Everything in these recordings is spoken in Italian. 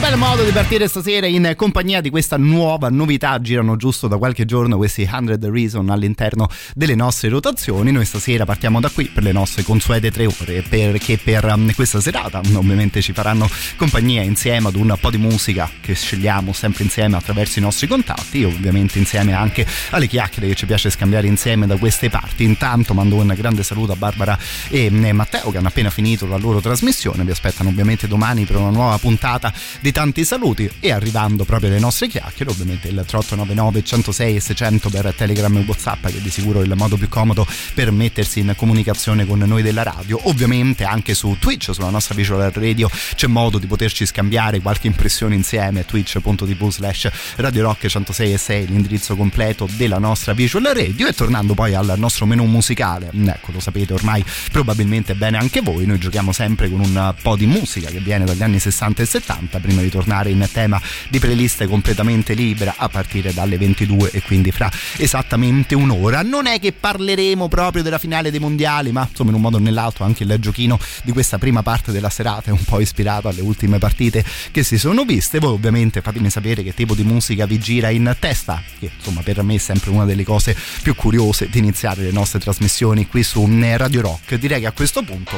Bel modo di partire stasera in compagnia di questa nuova novità. Girano giusto da qualche giorno questi 100 Reason all'interno delle nostre rotazioni. Noi stasera partiamo da qui per le nostre consuete tre ore, perché per um, questa serata ovviamente ci faranno compagnia insieme ad un po' di musica che scegliamo sempre insieme attraverso i nostri contatti, ovviamente insieme anche alle chiacchiere che ci piace scambiare insieme da queste parti. Intanto mando un grande saluto a Barbara e Matteo che hanno appena finito la loro trasmissione. Vi aspettano ovviamente domani per una nuova puntata di tanti saluti e arrivando proprio alle nostre chiacchiere ovviamente il 3899 106 e 600 per Telegram e Whatsapp che è di sicuro il modo più comodo per mettersi in comunicazione con noi della radio. Ovviamente anche su Twitch sulla nostra visual radio c'è modo di poterci scambiare qualche impressione insieme twitch.tv slash radio rock 106 e 6 l'indirizzo completo della nostra visual radio. E tornando poi al nostro menu musicale ecco lo sapete ormai probabilmente bene anche voi noi giochiamo sempre con un po' di musica che viene dagli anni 60 e 70 prima di tornare in tema di playlist completamente libera a partire dalle 22 e quindi fra esattamente un'ora. Non è che parleremo proprio della finale dei mondiali, ma insomma in un modo o nell'altro anche il giochino di questa prima parte della serata è un po' ispirato alle ultime partite che si sono viste. Voi ovviamente fatemi sapere che tipo di musica vi gira in testa, che insomma per me è sempre una delle cose più curiose di iniziare le nostre trasmissioni qui su Radio Rock. Direi che a questo punto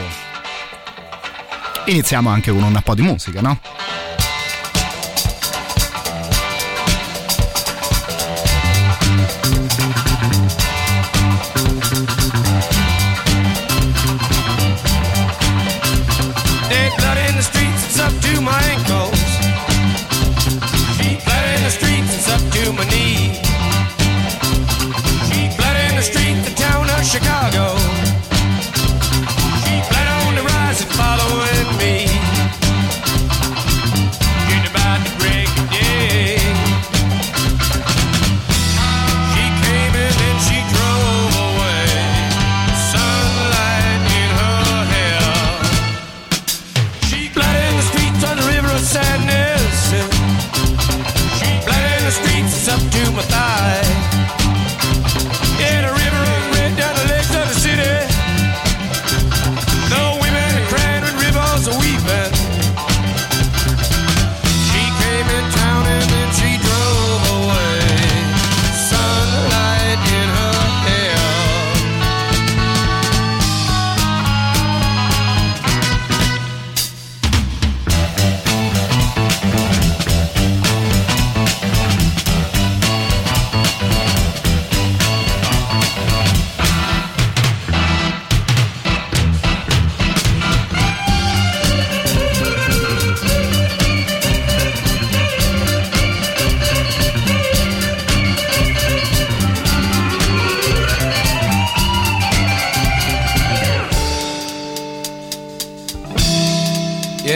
iniziamo anche con un po' di musica, no?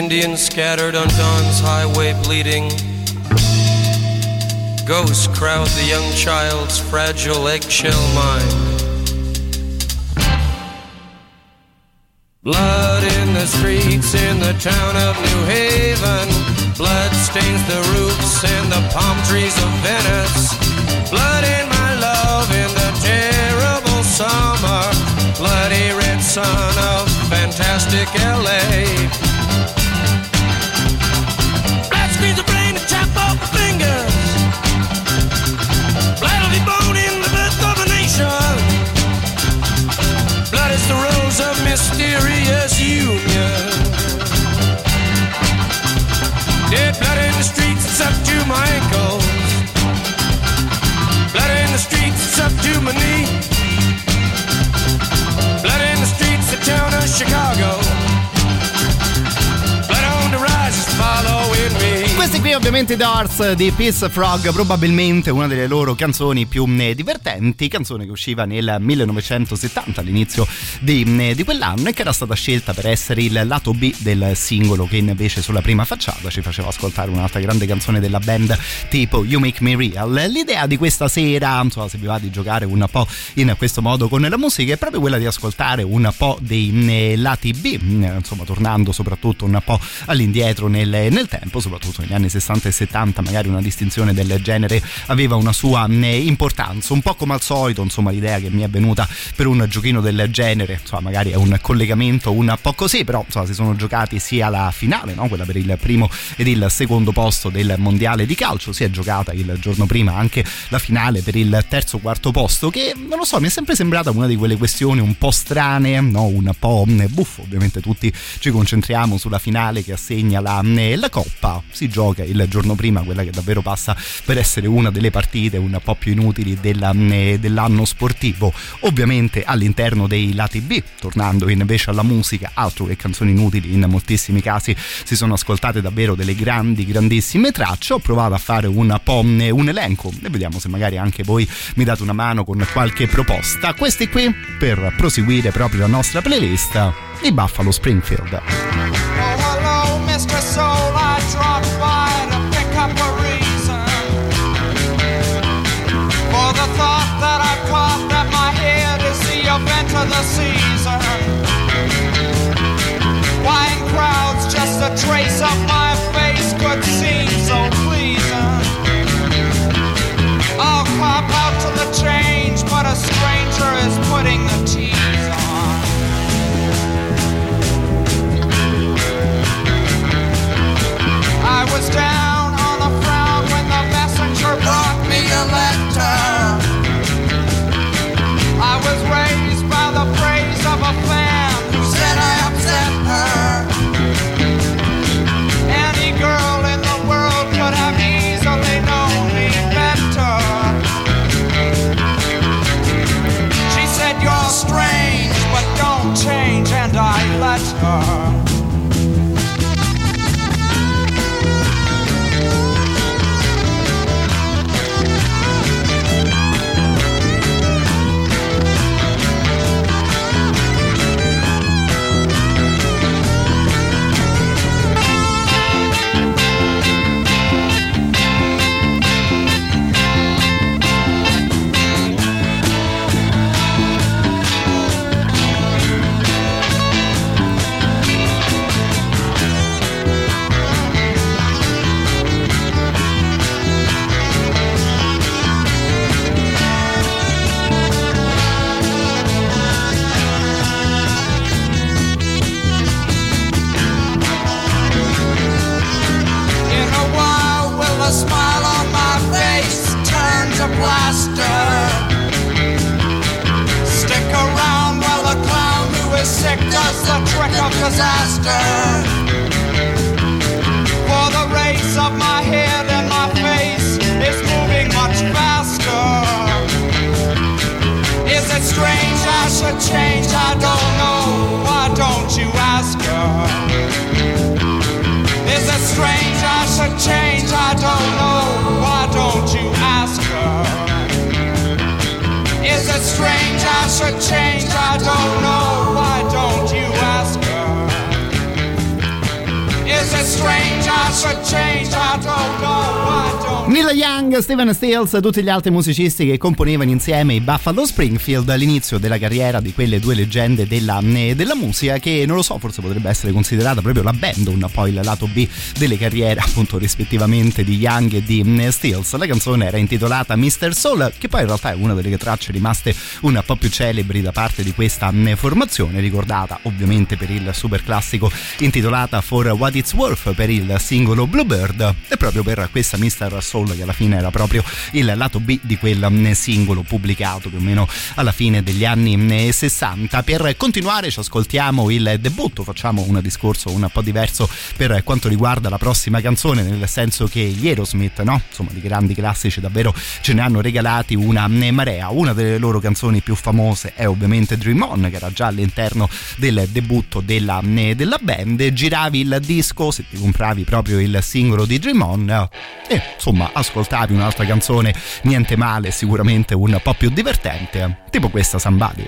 Indians scattered on dawn's highway bleeding. Ghosts crowd the young child's fragile eggshell mind. Blood in the streets in the town of New Haven. Blood stains the roofs and the palm trees of Venice. Blood in my love in the terrible summer. Bloody red sun of fantastic LA. Mysterious union. Ovviamente Doors di Peace Frog, probabilmente una delle loro canzoni più divertenti, canzone che usciva nel 1970 all'inizio di, di, quell'anno e che era stata scelta per essere il lato B del singolo che invece sulla prima facciata ci faceva ascoltare un'altra grande canzone della band tipo You Make Me Real. L'idea di questa sera, insomma, se vi va di giocare un po' in questo modo con la musica è proprio quella di ascoltare un po' dei lati B, insomma, tornando soprattutto un po' all'indietro nel, nel tempo, soprattutto negli anni 60 e 70 magari una distinzione del genere aveva una sua eh, importanza un po' come al solito insomma l'idea che mi è venuta per un giochino del genere insomma magari è un collegamento un po' così però insomma si sono giocati sia la finale no? quella per il primo ed il secondo posto del mondiale di calcio si è giocata il giorno prima anche la finale per il terzo quarto posto che non lo so mi è sempre sembrata una di quelle questioni un po' strane no? un po' mm, buffo ovviamente tutti ci concentriamo sulla finale che assegna la, mm, la coppa si gioca il giorno prima, quella che davvero passa per essere una delle partite un po' più inutili della, mm, dell'anno sportivo. Ovviamente all'interno dei lati B, tornando invece alla musica, altro che canzoni inutili, in moltissimi casi si sono ascoltate davvero delle grandi, grandissime tracce. Ho provato a fare un po' mm, un elenco e vediamo se magari anche voi mi date una mano con qualche proposta. Questi qui per proseguire proprio la nostra playlist di Buffalo Springfield. Of the season. Wine crowds, just a trace of my face could seem so pleasing. I'll cop out to the change, but a stranger is putting the tease on. I was down to plaster? Stick around while the clown who is sick does the trick of disaster. For the race of my head and my face is moving much faster. Is it strange I should change? I don't know. Why don't you ask her? Is it strange I should change? I don't know. Strange I should change? I don't know. Why don't you ask her? Is it strange I should change? I don't know. Why Neil Young, Steven Stills, tutti gli altri musicisti che componevano insieme i Buffalo Springfield all'inizio della carriera di quelle due leggende della, eh, della musica che non lo so, forse potrebbe essere considerata proprio la band, un il lato B delle carriere appunto rispettivamente di Young e di eh, Stills. La canzone era intitolata Mr. Soul, che poi in realtà è una delle tracce rimaste un po' più celebri da parte di questa eh, formazione, ricordata ovviamente per il super classico intitolata For What It's Worth per il singolo Bluebird e proprio per questa Mr. Soul Soul che alla fine era proprio il lato B di quel mm, singolo pubblicato più o meno alla fine degli anni 60 mm, per continuare ci ascoltiamo il debutto facciamo un discorso un po' diverso per quanto riguarda la prossima canzone nel senso che gli Aerosmith no? insomma di grandi classici davvero ce ne hanno regalati una mm, marea. Una delle loro canzoni più famose è ovviamente Dream On che era già all'interno del debutto della, della band. Giravi il disco se ti compravi proprio il singolo di Dream On e insomma ascoltavi un'altra canzone niente male sicuramente un po' più divertente tipo questa Somebody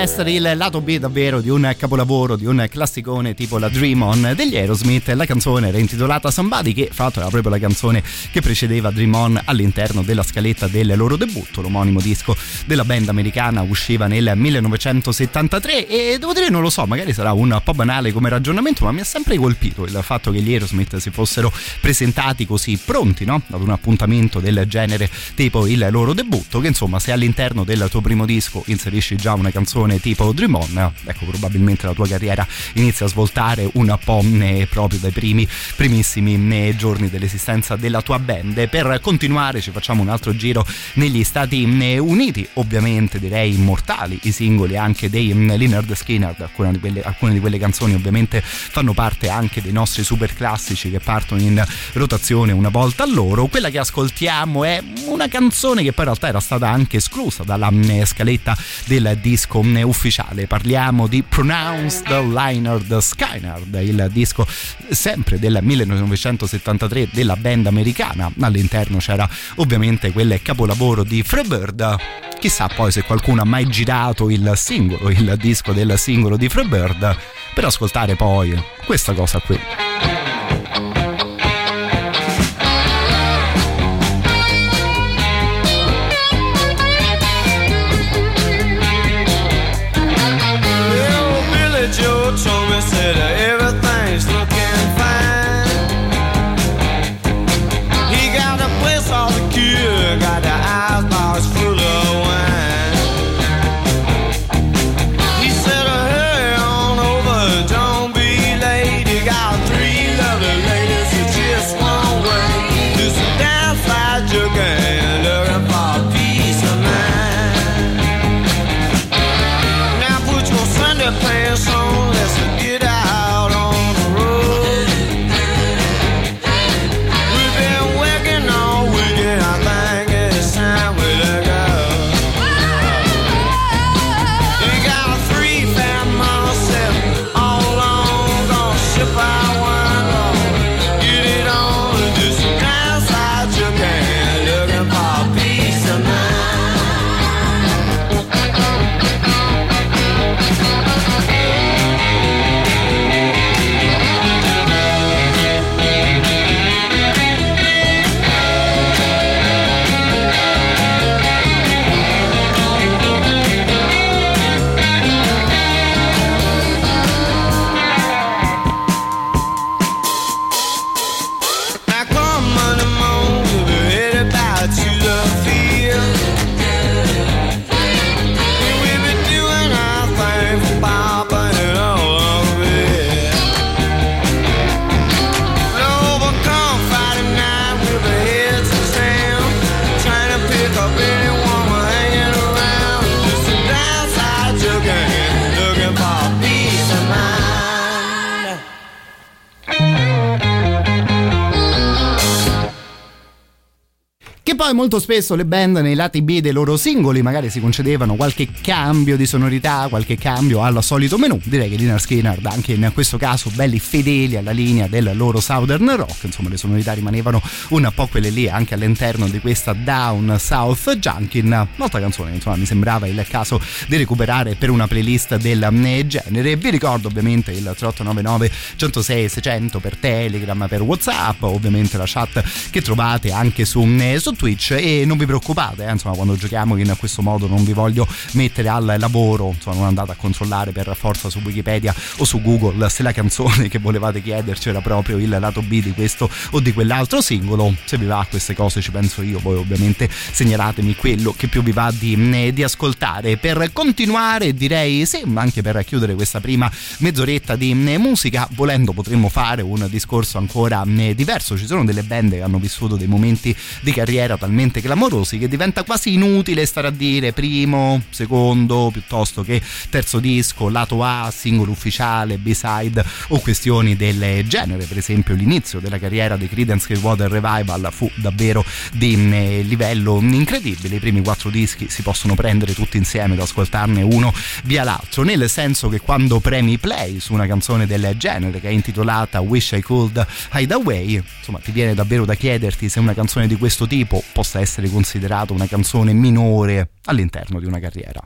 essere il lato B davvero di un capolavoro, di un classicone tipo la Dream On degli Aerosmith. La canzone era intitolata Somebody, che fra l'altro era proprio la canzone che precedeva Dream On all'interno della scaletta del loro debutto. L'omonimo disco della band americana usciva nel 1973 e devo dire, non lo so, magari sarà un po' banale come ragionamento, ma mi ha sempre colpito il fatto che gli Aerosmith si fossero presentati così pronti no? ad un appuntamento del genere tipo il loro debutto, che insomma se all'interno del tuo primo disco inserisci già una canzone tipo Dream On, ecco probabilmente la tua carriera inizia a svoltare un po' proprio dai primi primissimi giorni dell'esistenza della tua band. Per continuare ci facciamo un altro giro negli Stati Uniti, ovviamente direi immortali i singoli anche dei Leonard Skinner, alcune di quelle, alcune di quelle canzoni ovviamente fanno parte anche dei nostri super classici che partono in rotazione una volta a loro. Quella che ascoltiamo è una canzone che poi in realtà era stata anche esclusa dalla scaletta del disco ufficiale. Parliamo di Pronounced Leonard Skinner, il disco sempre del 1973 della band americana. All'interno c'era ovviamente quel capolavoro di Freebird. Chissà poi se qualcuno ha mai girato il singolo, il disco del singolo di Freebird, per ascoltare poi questa cosa qui. Poi molto spesso le band nei lati B dei loro singoli magari si concedevano qualche cambio di sonorità, qualche cambio al solito menu. Direi che Liner Skinner anche in questo caso belli fedeli alla linea del loro Southern Rock, insomma le sonorità rimanevano un po' quelle lì anche all'interno di questa Down South Junkin. Molta canzone, insomma mi sembrava il caso di recuperare per una playlist del genere. Vi ricordo ovviamente il 3899 106 600 per Telegram, per Whatsapp, ovviamente la chat che trovate anche su, su Twitch Switch e non vi preoccupate, eh, insomma, quando giochiamo in questo modo non vi voglio mettere al lavoro, insomma, non andate a controllare per forza su Wikipedia o su Google se la canzone che volevate chiederci era proprio il lato B di questo o di quell'altro singolo. Se vi va a queste cose ci penso io, voi ovviamente segnalatemi quello che più vi va di, eh, di ascoltare. Per continuare direi sì, anche per chiudere questa prima mezz'oretta di eh, musica, volendo potremmo fare un discorso ancora eh, diverso. Ci sono delle band che hanno vissuto dei momenti di carriera talmente clamorosi che diventa quasi inutile stare a dire primo, secondo, piuttosto che terzo disco, lato A, singolo ufficiale, B-side o questioni del genere. Per esempio l'inizio della carriera dei Creedence Clearwater Revival fu davvero di eh, livello incredibile. I primi quattro dischi si possono prendere tutti insieme ed ascoltarne uno via l'altro, nel senso che quando premi play su una canzone del genere che è intitolata Wish I Could Hide Away, insomma ti viene davvero da chiederti se una canzone di questo tipo possa essere considerata una canzone minore all'interno di una carriera.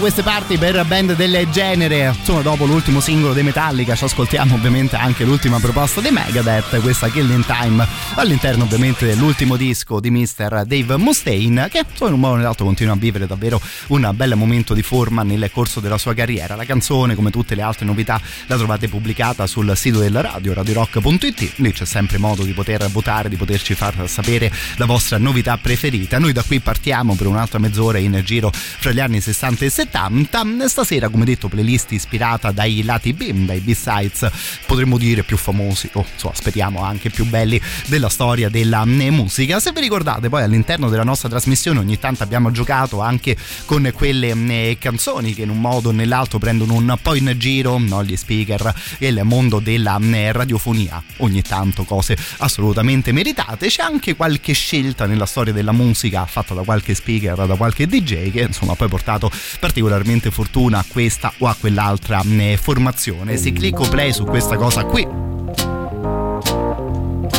Da queste parti per band del genere. Insomma, dopo l'ultimo singolo dei Metallica ci ascoltiamo ovviamente anche l'ultima proposta dei Megadeth, questa Killing Time, all'interno ovviamente dell'ultimo disco di Mr. Dave Mustaine, che in un modo o nell'altro continua a vivere davvero un bel momento di forma nel corso della sua carriera. La canzone, come tutte le altre novità, la trovate pubblicata sul sito della radio, radiorock.it. Lì c'è sempre modo di poter votare, di poterci far sapere la vostra novità preferita. Noi da qui partiamo per un'altra mezz'ora in giro fra gli anni 60 e 70. Stasera, come detto, playlist ispirata dai lati B, dai B-sides, potremmo dire più famosi, o insomma, speriamo anche più belli della storia della eh, musica. Se vi ricordate, poi all'interno della nostra trasmissione ogni tanto abbiamo giocato anche con quelle eh, canzoni che in un modo o nell'altro prendono un po' in giro no, gli speaker e il mondo della eh, radiofonia. Ogni tanto cose assolutamente meritate. C'è anche qualche scelta nella storia della musica fatta da qualche speaker, da qualche DJ che insomma poi portato particolarmente fortuna a questa o a quell'altra eh, formazione. Se clicco play su questa cosa qui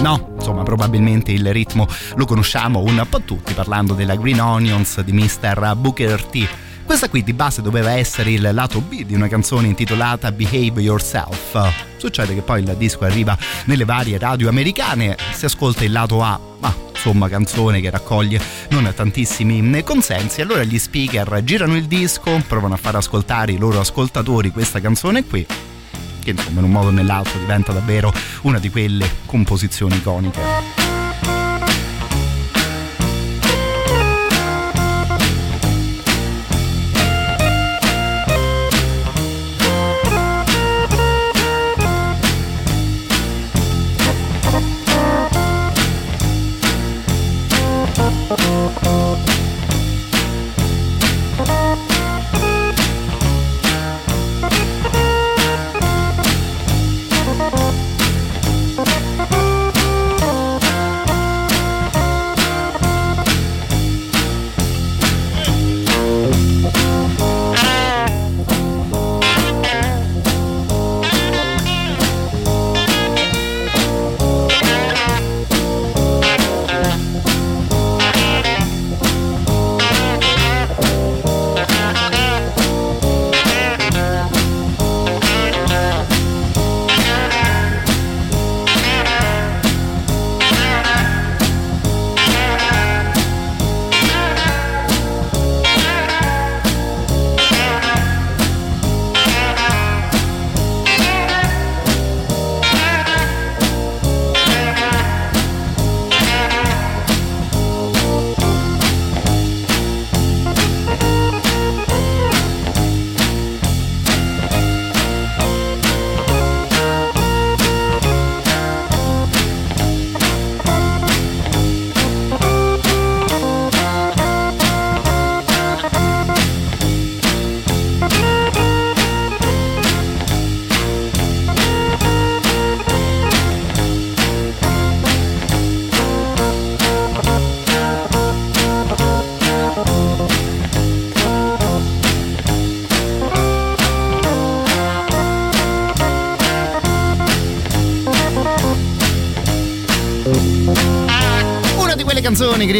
No, insomma, probabilmente il ritmo lo conosciamo un po' tutti parlando della Green Onions di Mr. Booker T. Questa qui di base doveva essere il lato B di una canzone intitolata Behave Yourself. Succede che poi il disco arriva nelle varie radio americane, si ascolta il lato A, ma insomma canzone che raccoglie non tantissimi consensi, allora gli speaker girano il disco, provano a far ascoltare i loro ascoltatori questa canzone qui che insomma in un modo o nell'altro diventa davvero una di quelle composizioni iconiche.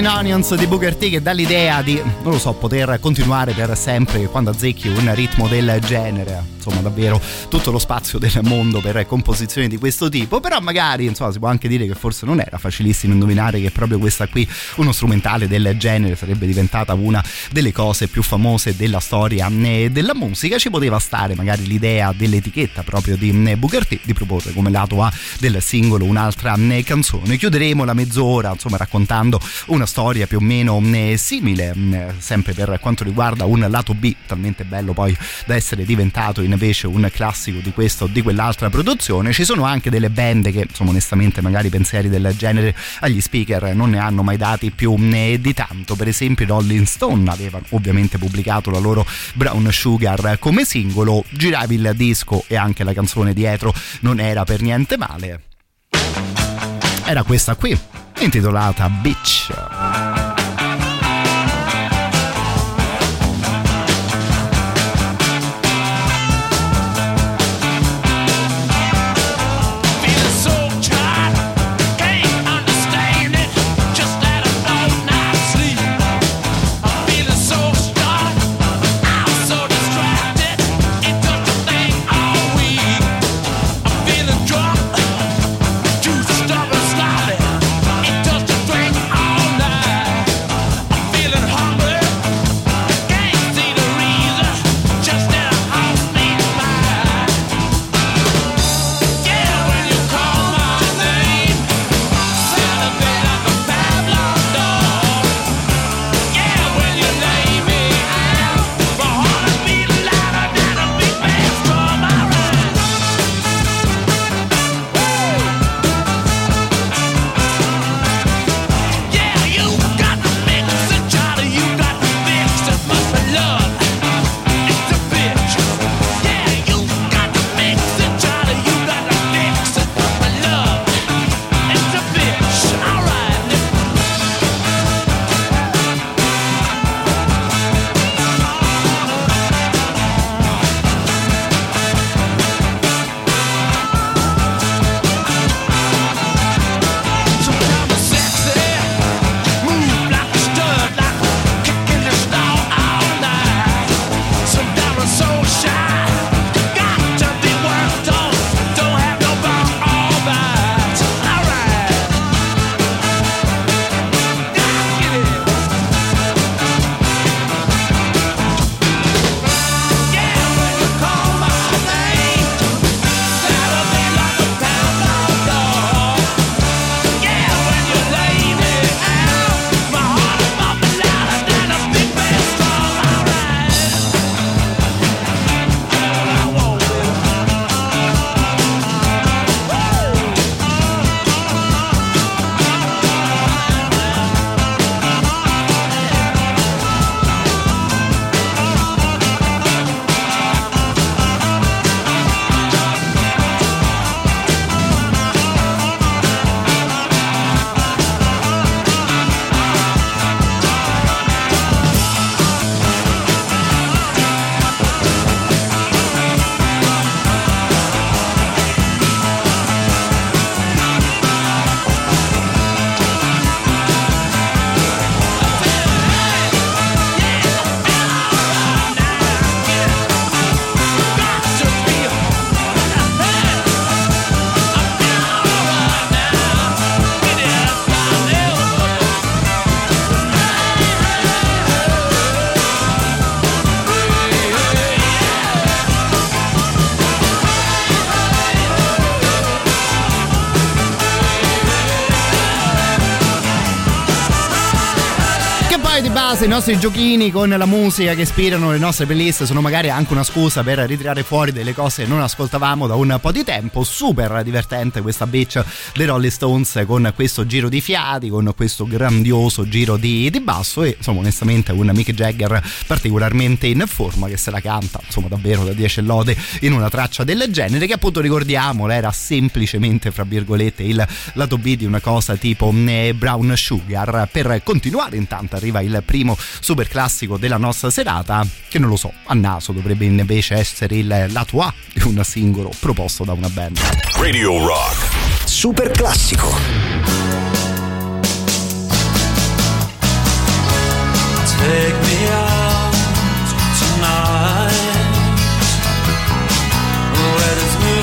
Green Onions di Booker T che dà l'idea di, non lo so, poter continuare per sempre quando azzecchi un ritmo del genere. Insomma, davvero tutto lo spazio del mondo per composizioni di questo tipo. Però magari, insomma, si può anche dire che forse non era facilissimo indovinare che proprio questa qui, uno strumentale del genere, sarebbe diventata una delle cose più famose della storia eh, della musica. Ci poteva stare magari l'idea dell'etichetta proprio di eh, Booker T di proporre come lato A del singolo un'altra eh, canzone. Chiuderemo la mezz'ora, insomma, raccontando una storia più o meno simile, sempre per quanto riguarda un lato B, talmente bello poi da essere diventato invece un classico di questa o di quell'altra produzione. Ci sono anche delle band che, insomma, onestamente, magari pensieri del genere agli speaker non ne hanno mai dati più di tanto. Per esempio, i Rolling Stone avevano ovviamente pubblicato la loro Brown Sugar come singolo, giravi il disco e anche la canzone dietro non era per niente male. Era questa qui, intitolata Bitch. Base i nostri giochini con la musica che ispirano le nostre playlist sono magari anche una scusa per ritirare fuori delle cose che non ascoltavamo da un po' di tempo. Super divertente questa bitch dei Rolling Stones con questo giro di fiati, con questo grandioso giro di, di basso e insomma onestamente un Mick Jagger particolarmente in forma che se la canta insomma davvero da 10 lode in una traccia del genere che appunto ricordiamo era semplicemente fra virgolette il lato B di una cosa tipo eh, Brown Sugar. Per continuare intanto arriva il primo primo super classico della nostra serata, che non lo so, a naso dovrebbe invece essere il lato A di un singolo proposto da una band. Radio Rock. Super classico.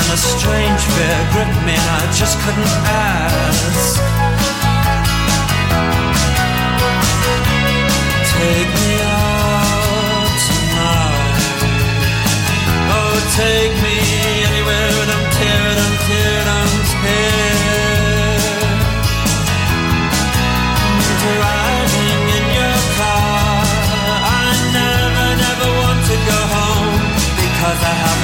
then a strange fear gripped me and I just couldn't ask. Take me out tonight. Oh, take me anywhere, don't care, don't care, don't care. Driving in your car, I never, never want to go home because I haven't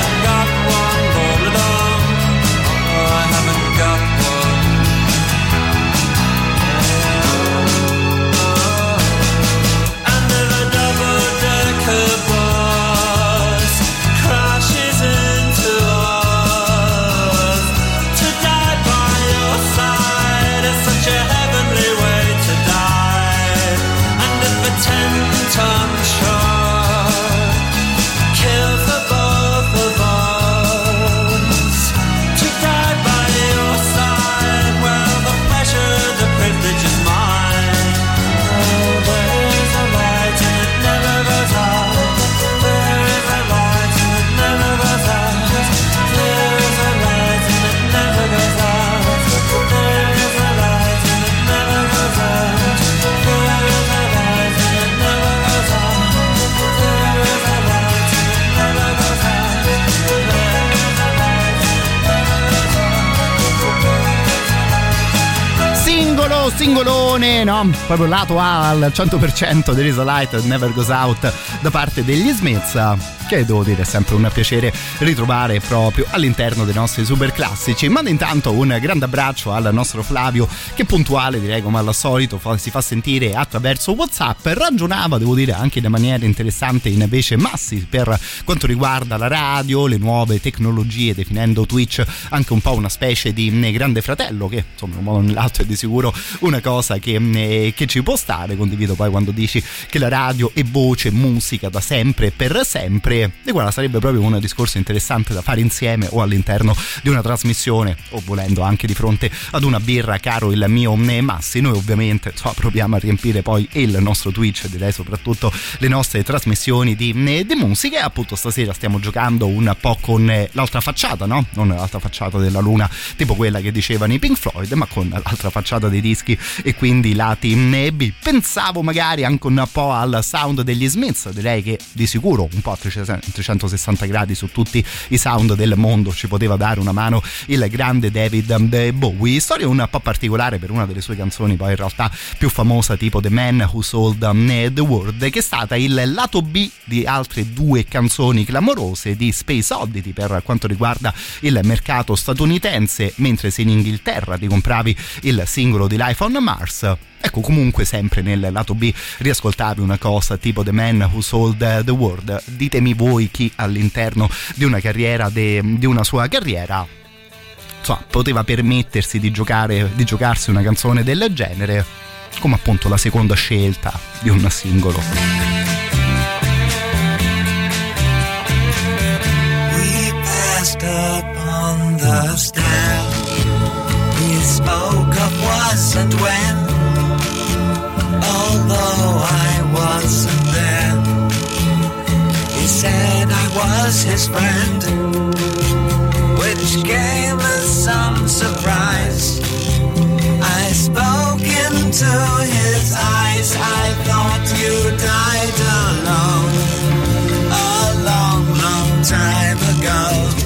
singolone, no? Proprio lato A al 100% There is light never goes out da parte degli Smith che devo dire è sempre un piacere ritrovare proprio all'interno dei nostri super classici. Mando intanto un grande abbraccio al nostro Flavio che puntuale direi come al solito si fa sentire attraverso Whatsapp. Ragionava, devo dire, anche in maniera interessante invece Massi per quanto riguarda la radio, le nuove tecnologie, definendo Twitch anche un po' una specie di mm, grande fratello che insomma in un modo o nell'altro è di sicuro una cosa che, mm, che ci può stare. Condivido poi quando dici che la radio è voce, musica da sempre e per sempre e guarda sarebbe proprio un discorso interessante da fare insieme o all'interno di una trasmissione o volendo anche di fronte ad una birra caro il mio Massi noi ovviamente insomma, proviamo a riempire poi il nostro Twitch direi soprattutto le nostre trasmissioni di, di musica appunto stasera stiamo giocando un po' con l'altra facciata no? non l'altra facciata della luna tipo quella che dicevano i Pink Floyd ma con l'altra facciata dei dischi e quindi lati B pensavo magari anche un po' al sound degli Smiths direi che di sicuro un po' a 360 gradi su tutti i sound del mondo ci poteva dare una mano il grande David Bowie. Storia un po' particolare per una delle sue canzoni poi in realtà più famosa tipo The Man Who Sold the World che è stata il lato B di altre due canzoni clamorose di Space Oddity per quanto riguarda il mercato statunitense mentre se in Inghilterra ti compravi il singolo di Life on Mars Ecco, comunque sempre nel lato B riascoltavi una cosa tipo The Man Who Sold the World. Ditemi voi chi all'interno di una carriera, de, di una sua carriera, insomma, poteva permettersi di giocare, di giocarsi una canzone del genere, come appunto la seconda scelta di un singolo. We passed up on the stand. wasn't when, was his friend, which came as some surprise. I spoke into his eyes. I thought you died alone a long, long time ago.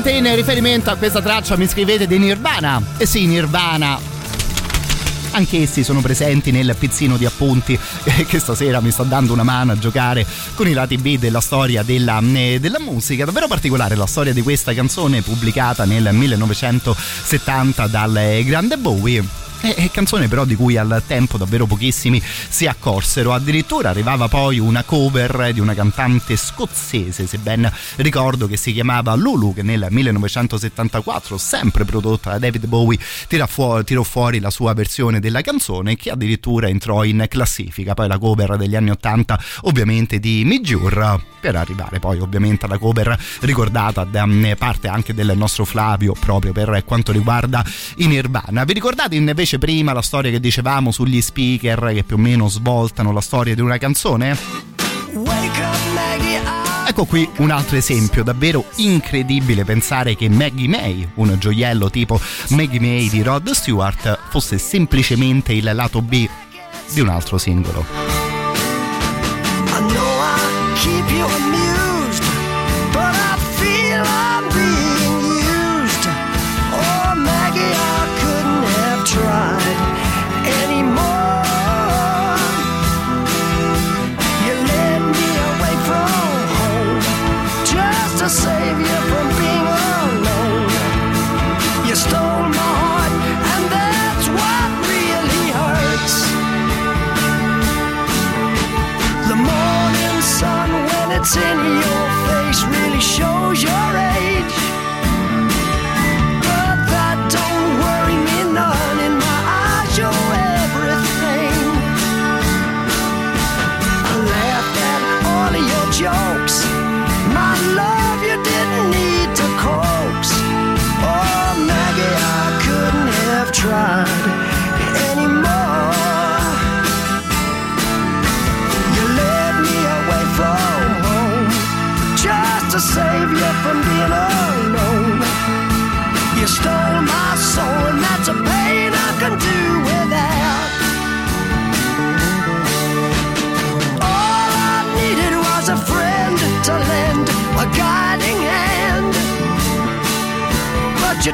Giustamente in riferimento a questa traccia mi scrivete di Nirvana. E sì, Nirvana anch'essi sono presenti nel pizzino di appunti eh, che stasera mi sta dando una mano a giocare con i lati B della storia della, eh, della musica. Davvero particolare la storia di questa canzone pubblicata nel 1970 dal eh, grande Bowie. Eh, canzone però di cui al tempo davvero pochissimi si accorsero. Addirittura arrivava poi una cover di una cantante scozzese, se ben ricordo, che si chiamava Lulu, che nel 1974, sempre prodotta da David Bowie, tira fuori, tirò fuori la sua versione della canzone che addirittura entrò in classifica. Poi la cover degli anni 80, ovviamente di Mijur, per arrivare poi ovviamente alla cover ricordata da mm, parte anche del nostro Flavio proprio per quanto riguarda i Nirvana. Vi ricordate invece prima la storia che dicevamo sugli speaker che più o meno svoltano la storia di una canzone? Ecco qui un altro esempio, davvero incredibile pensare che Maggie May, un gioiello tipo Maggie May di Rod Stewart, fosse semplicemente il lato B di un altro singolo.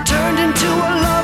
Turned into a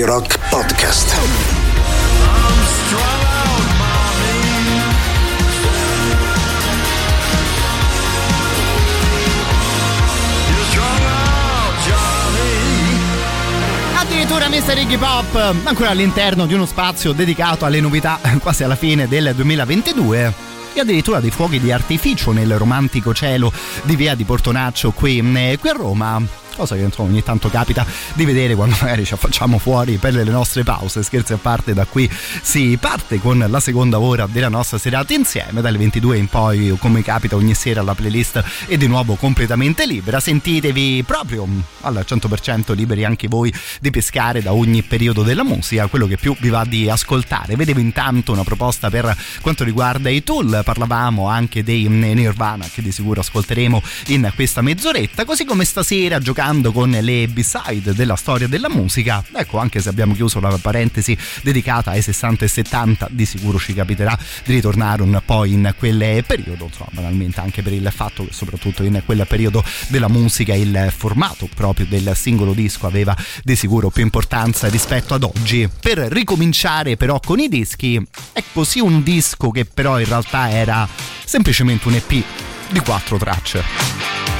Radio Rock Podcast. Addirittura Mr. Iggy Pop, ancora all'interno di uno spazio dedicato alle novità quasi alla fine del 2022 e addirittura dei fuochi di artificio nel romantico cielo di via di Portonaccio qui, eh, qui a Roma cosa che insomma, ogni tanto capita di vedere quando magari ci affacciamo fuori per le nostre pause. Scherzi a parte, da qui si parte con la seconda ora della nostra serata insieme, dalle 22 in poi, come capita ogni sera, la playlist è di nuovo completamente libera. Sentitevi proprio al 100% liberi anche voi di pescare da ogni periodo della musica, quello che più vi va di ascoltare. Vedevo intanto una proposta per quanto riguarda i tool, parlavamo anche dei Nirvana che di sicuro ascolteremo in questa mezz'oretta, così come stasera giocando con le B-side della storia della musica. Ecco, anche se abbiamo chiuso la parentesi dedicata ai 60 e 70, di sicuro ci capiterà di ritornare un po' in quel periodo, insomma, banalmente anche per il fatto che soprattutto in quel periodo della musica il formato proprio del singolo disco aveva di sicuro più importanza rispetto ad oggi. Per ricominciare però con i dischi, ecco sì un disco che però in realtà era semplicemente un EP di quattro tracce.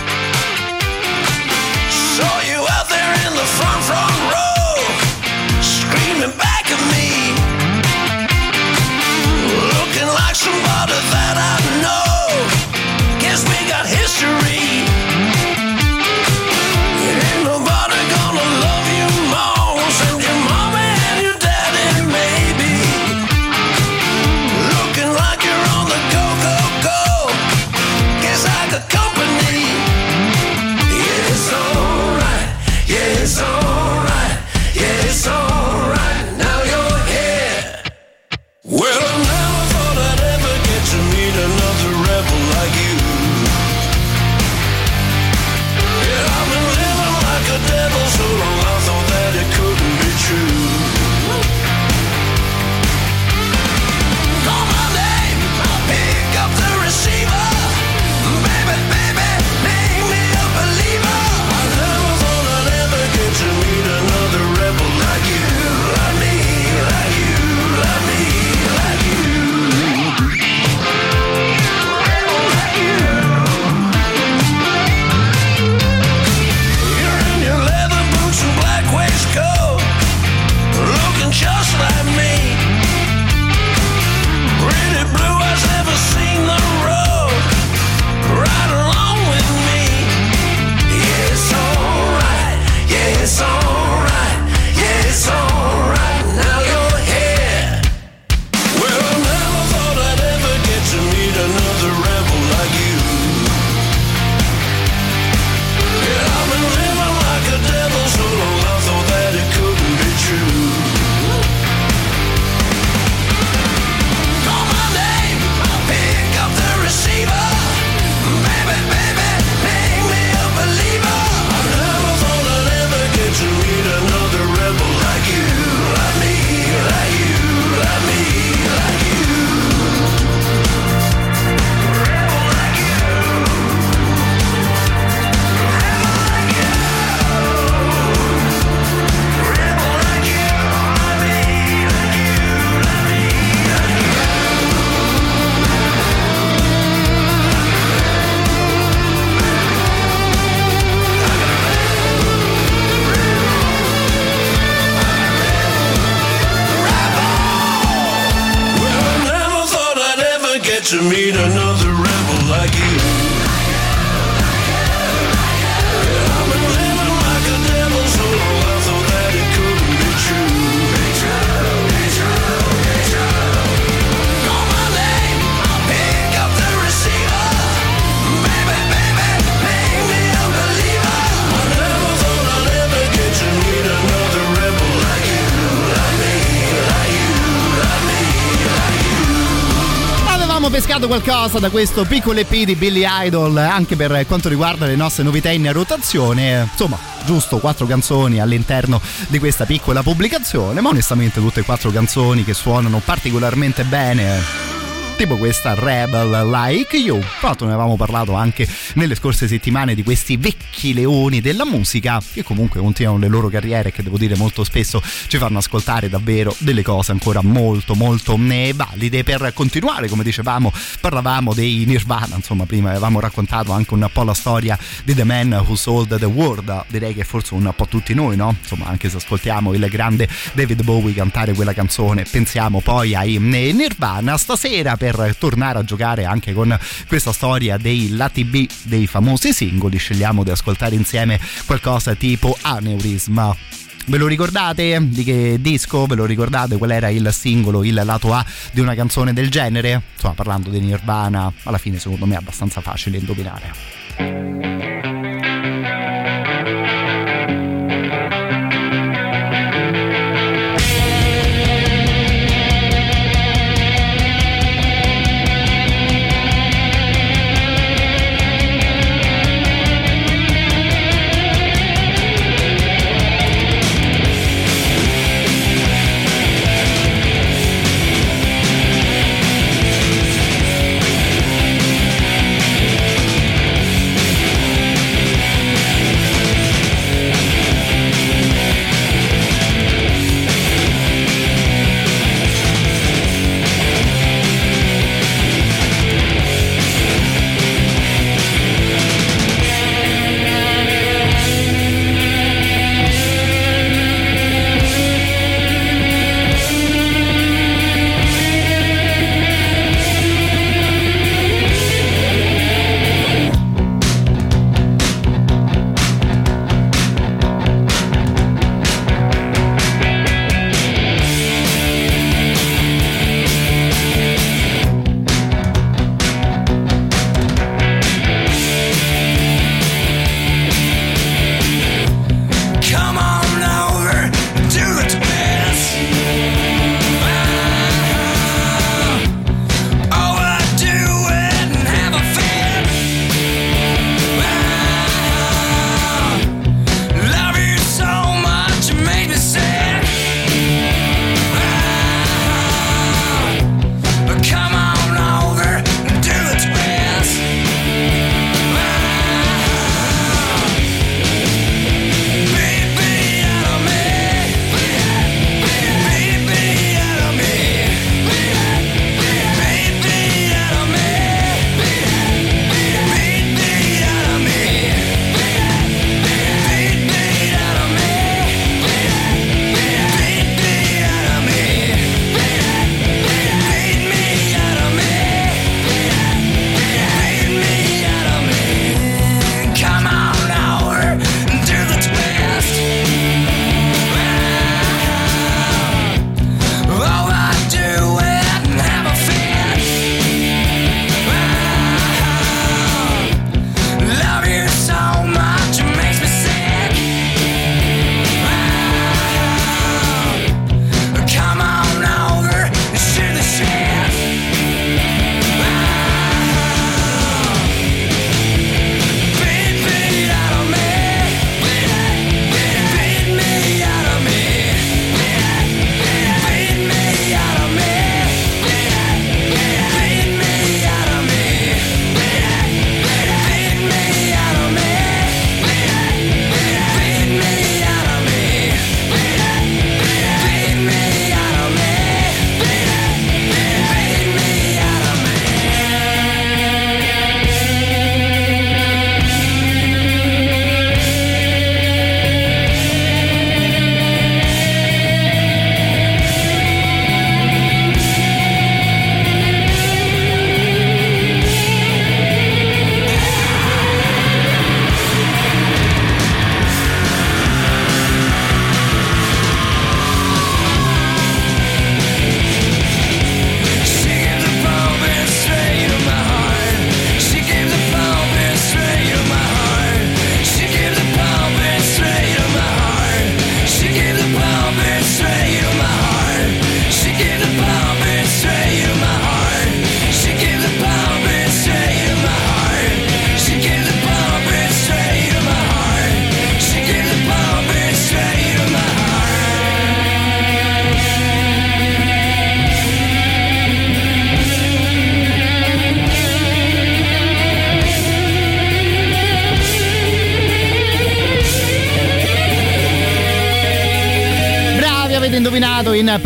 you out there in the front, front row, screaming back at me, looking like that I know. Guess we got history. To meet another Pescato qualcosa da questo piccolo EP di Billy Idol anche per quanto riguarda le nostre novità in rotazione. Insomma, giusto quattro canzoni all'interno di questa piccola pubblicazione, ma onestamente tutte e quattro canzoni che suonano particolarmente bene tipo questa Rebel Like You. L'altro ne avevamo parlato anche nelle scorse settimane di questi vecchi leoni della musica che comunque continuano le loro carriere che devo dire molto spesso ci fanno ascoltare davvero delle cose ancora molto molto valide per continuare come dicevamo parlavamo dei Nirvana insomma prima avevamo raccontato anche un po' la storia di The Man Who Sold the World direi che forse un po' tutti noi no? insomma anche se ascoltiamo il grande David Bowie cantare quella canzone pensiamo poi ai Nirvana stasera per tornare a giocare anche con questa storia dei lati B dei famosi singoli scegliamo di ascoltare insieme qualcosa tipo Aneurisma Ve lo ricordate di che disco? Ve lo ricordate qual era il singolo, il lato A di una canzone del genere? Insomma, parlando di Nirvana, alla fine secondo me è abbastanza facile indovinare.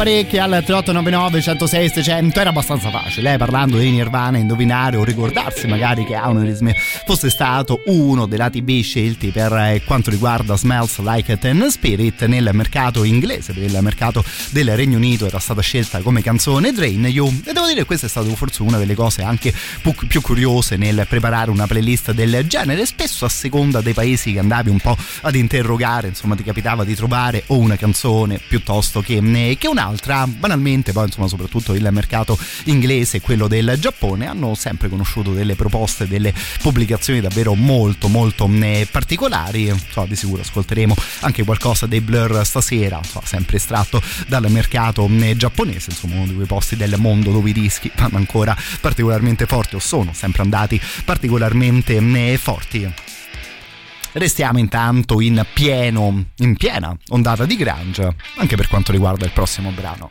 Indovinato in parecchi al 3899 106 600 era abbastanza facile, eh? parlando di Nirvana, indovinare o ricordarsi magari che Aneurysm fosse stato uno dei lati B scelti per eh, quanto riguarda Smells Like Ten Spirit. Nel mercato inglese, nel mercato del Regno Unito era stata scelta come canzone Drain You. E devo dire che questa è stata forse una delle cose anche più curiose nel preparare una playlist del genere, spesso a seconda dei paesi che andavi un po' ad interrogare, insomma ti capitava di trovare o una canzone piuttosto che, eh, che un'altra, banalmente poi insomma soprattutto il mercato inglese e quello del Giappone hanno sempre conosciuto delle proposte, delle pubblicazioni davvero molto molto eh, particolari, so, di sicuro ascolteremo anche qualcosa dei Blur stasera, so, sempre estratto dal mercato eh, giapponese, insomma uno di quei posti del mondo dove i dischi vanno ancora particolarmente forti o sono sempre andati particolarmente eh, forti. Restiamo intanto in pieno, in piena ondata di grunge, anche per quanto riguarda il prossimo brano.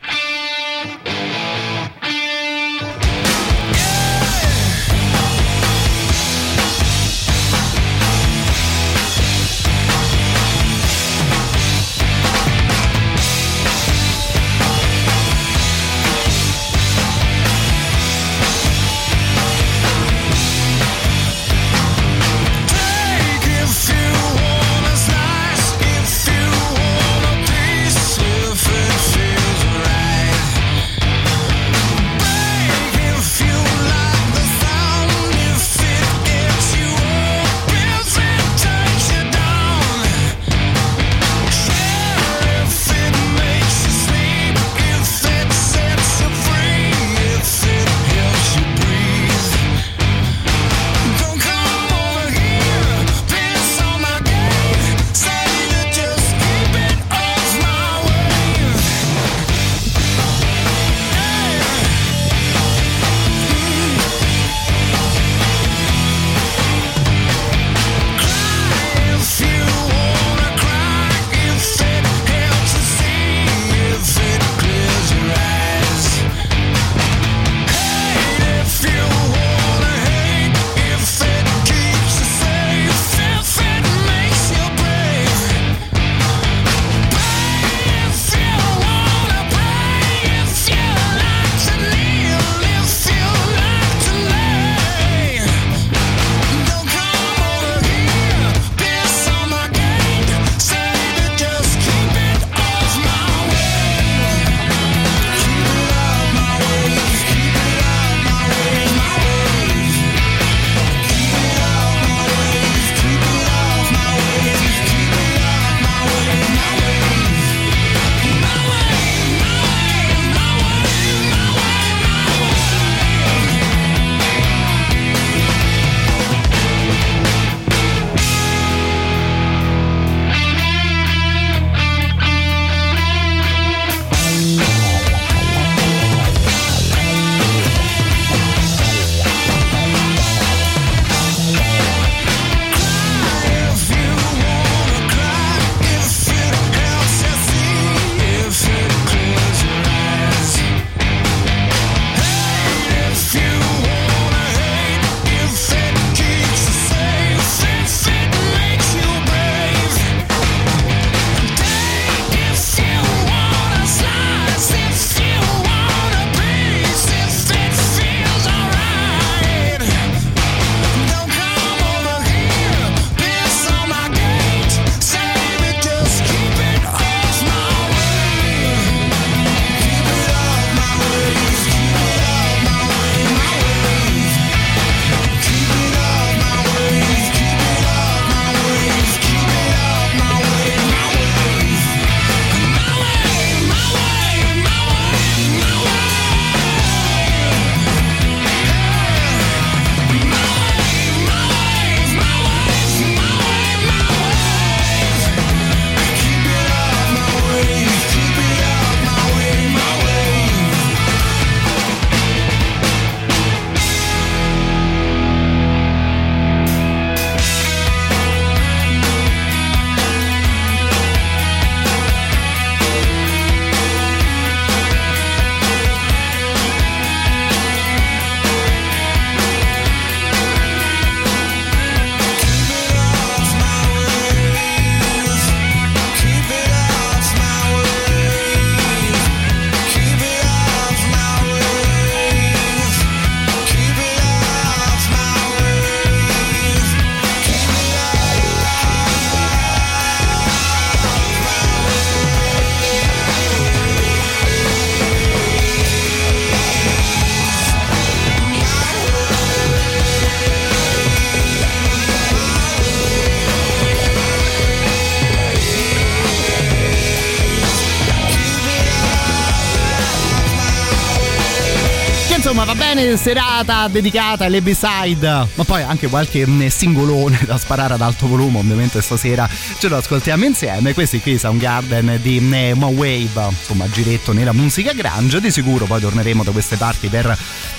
Serata dedicata alle B-side, ma poi anche qualche mm, singolone da sparare ad alto volume, ovviamente stasera ce lo ascoltiamo insieme. Questi qui Soundgarden di mm, Mo Wave, insomma giretto nella musica grunge, di sicuro poi torneremo da queste parti per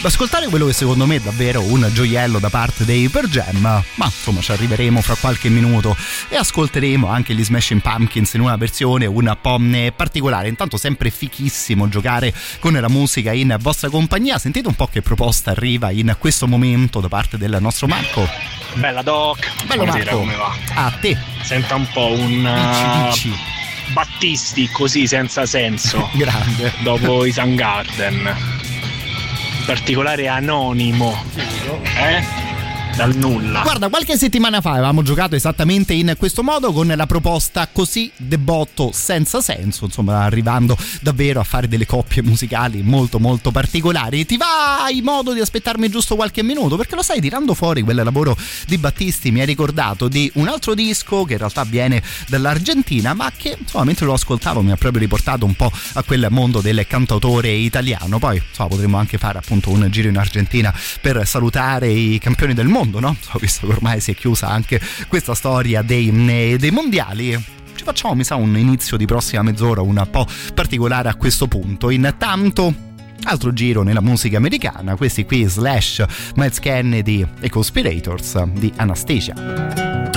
ascoltare quello che secondo me è davvero un gioiello da parte dei Per Jam, ma insomma ci arriveremo fra qualche minuto e ascolteremo anche gli Smashing Pumpkins in una versione un po' particolare. Intanto sempre fichissimo giocare con la musica in vostra compagnia. Sentite un po' che proposta arriva in questo momento da parte del nostro Marco. Bella Doc. Bello Buonasera, Marco. come va? A te. Senta un po' un Dici, dici. Battisti così senza senso Grande. dopo i Soundgarden. In particolare anonimo. Eh? Dal nulla. Guarda, qualche settimana fa avevamo giocato esattamente in questo modo con la proposta così debotto senza senso, insomma arrivando davvero a fare delle coppie musicali molto molto particolari. Ti va in modo di aspettarmi giusto qualche minuto? Perché lo sai, tirando fuori quel lavoro di Battisti mi hai ricordato di un altro disco che in realtà viene dall'Argentina, ma che insomma mentre lo ascoltavo mi ha proprio riportato un po' a quel mondo del cantautore italiano. Poi insomma, potremmo anche fare appunto un giro in Argentina per salutare i campioni del mondo, no? So, visto che ormai si è chiusa anche questa storia dei, eh, dei mondiali. Ci facciamo, mi sa, un inizio di prossima mezz'ora un po' particolare a questo punto. Intanto. Altro giro nella musica americana, questi qui Slash, Miles Kennedy e Conspirators di Anastasia.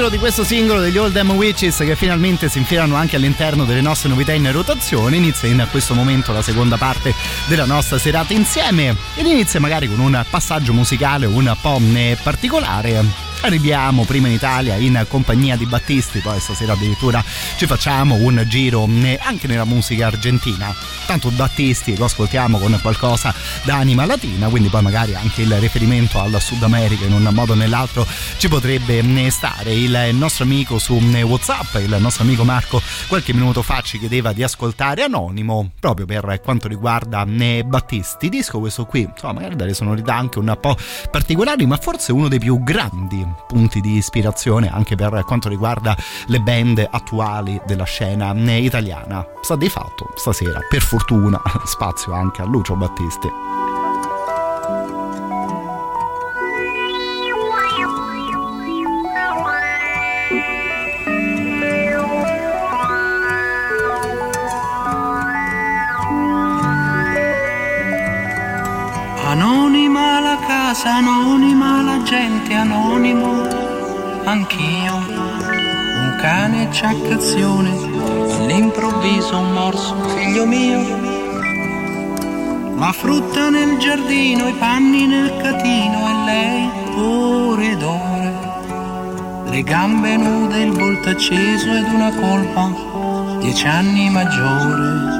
Titolo di questo singolo degli Old Damn Witches che finalmente si infilano anche all'interno delle nostre novità in rotazione. Inizia in questo momento la seconda parte della nostra serata insieme ed inizia magari con un passaggio musicale un po' particolare. Arriviamo prima in Italia in compagnia di Battisti, poi stasera addirittura ci facciamo un giro eh, anche nella musica argentina. Tanto Battisti lo ascoltiamo con qualcosa da anima latina, quindi poi magari anche il riferimento al Sud America in un modo o nell'altro ci potrebbe eh, stare. Il nostro amico su eh, WhatsApp, il nostro amico Marco, qualche minuto fa ci chiedeva di ascoltare Anonimo proprio per quanto riguarda Battisti. Disco questo qui, insomma, magari dalle sonorità anche un po' particolari, ma forse uno dei più grandi punti di ispirazione anche per quanto riguarda le band attuali della scena italiana. Sta di fatto stasera, per fortuna, spazio anche a Lucio Battisti. Anonima la casa, anonima la gente, anonimo anch'io. Un cane ciaccazione, all'improvviso un morso, figlio mio. La frutta nel giardino, i panni nel catino e lei ore ed ore. Le gambe nude, il volto acceso ed una colpa, dieci anni maggiore.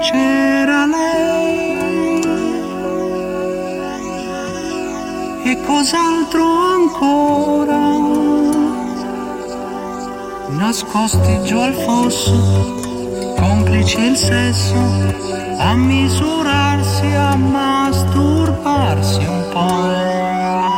c'era lei e cos'altro ancora? Nascosti giù al fosso complice il sesso a misurarsi a masturbarsi un po'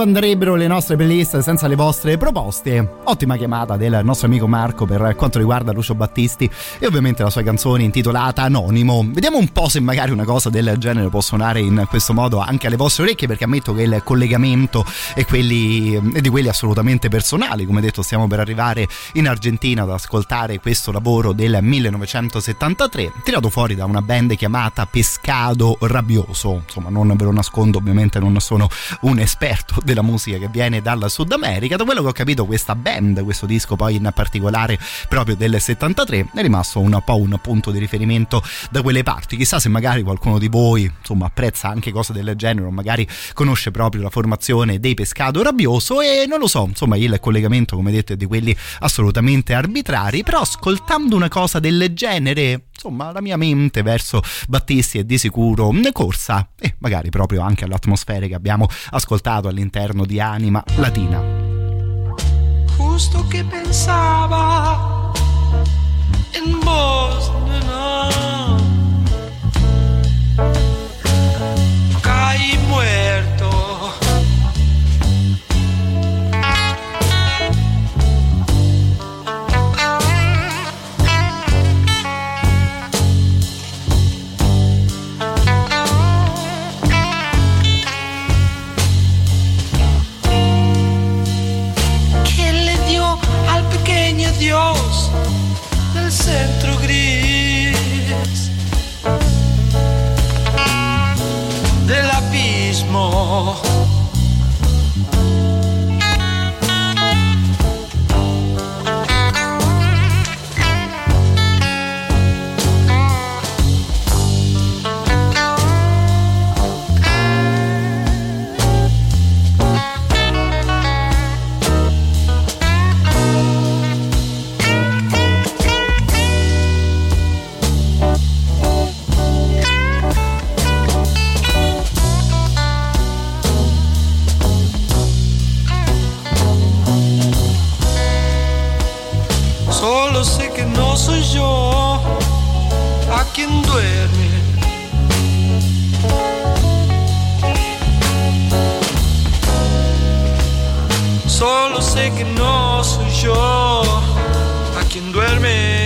dove andrebbero le nostre playlist senza le vostre proposte? Ottima chiamata del nostro amico Marco per quanto riguarda Lucio Battisti e ovviamente la sua canzone intitolata Anonimo. Vediamo un po' se magari una cosa del genere può suonare in questo modo anche alle vostre orecchie perché ammetto che il collegamento è, quelli, è di quelli assolutamente personali. Come detto stiamo per arrivare in Argentina ad ascoltare questo lavoro del 1973 tirato fuori da una band chiamata Pescado Rabbioso. Insomma non ve lo nascondo ovviamente non sono un esperto della musica che viene dal Sud America. Da quello che ho capito, questa band, questo disco poi in particolare proprio del 73, è rimasto un po' un punto di riferimento da quelle parti. Chissà se magari qualcuno di voi insomma apprezza anche cose del genere o magari conosce proprio la formazione dei Pescado Rabbioso e non lo so, insomma il collegamento come detto è di quelli assolutamente arbitrari, però ascoltando una cosa del genere insomma la mia mente verso Battisti è di sicuro corsa e magari proprio anche all'atmosfera che abbiamo ascoltato all'interno di Anima Latina. Justo que pensaba en vos, 我 Solo sé que no soy yo a quien duerme. Solo sé que no soy yo a quien duerme.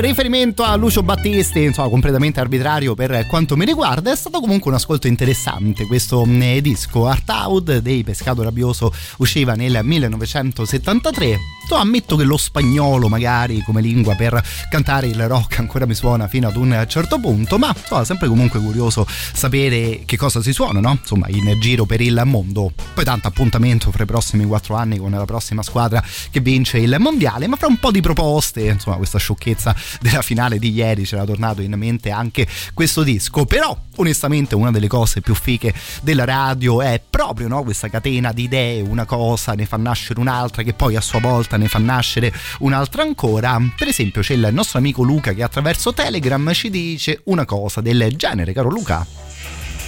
Riferimento a Lucio Battisti, insomma, completamente arbitrario per quanto mi riguarda, è stato comunque un ascolto interessante. Questo eh, disco Art Out dei Pescato Rabbioso usciva nel 1973. So, ammetto che lo spagnolo, magari come lingua per cantare il rock, ancora mi suona fino ad un certo punto, ma sono sempre comunque curioso sapere che cosa si suona, no? Insomma, in giro per il mondo. Poi tanto appuntamento fra i prossimi quattro anni con la prossima squadra che vince il mondiale, ma fra un po' di proposte, insomma, questa sciocchezza della finale di ieri c'era tornato in mente anche questo disco. Però, onestamente, una delle cose più fiche della radio è proprio no, questa catena di idee, una cosa ne fa nascere un'altra, che poi a sua volta ne fa nascere un'altra ancora. Per esempio, c'è il nostro amico Luca che attraverso Telegram ci dice una cosa del genere, caro Luca.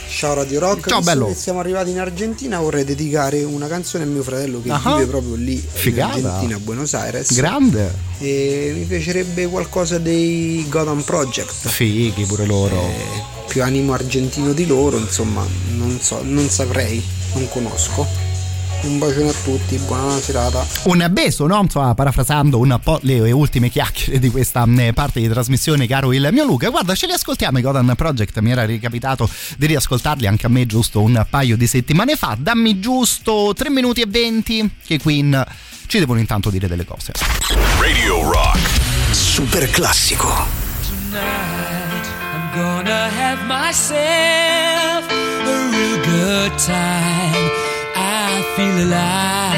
Ciao Radio Rock, Ciao, bello. siamo arrivati in Argentina vorrei dedicare una canzone a mio fratello che Ah. vive proprio lì Figata. in Argentina, a Buenos Aires. Grande. e mi piacerebbe qualcosa dei Gotham Project. Fighi pure loro. Eh, più animo argentino di loro, insomma, non so, non saprei, non conosco. Un bacione a tutti, buona serata. Un beso, no? Insomma, parafrasando un po' le ultime chiacchiere di questa eh, parte di trasmissione, caro il mio Luca. Guarda, ce li ascoltiamo i Godan Project. Mi era ricapitato di riascoltarli anche a me giusto un paio di settimane fa. Dammi giusto 3 minuti e 20 che Queen ci devono intanto dire delle cose. Radio Rock. Super classico. Tonight I'm gonna have myself a real good time. Feel alive.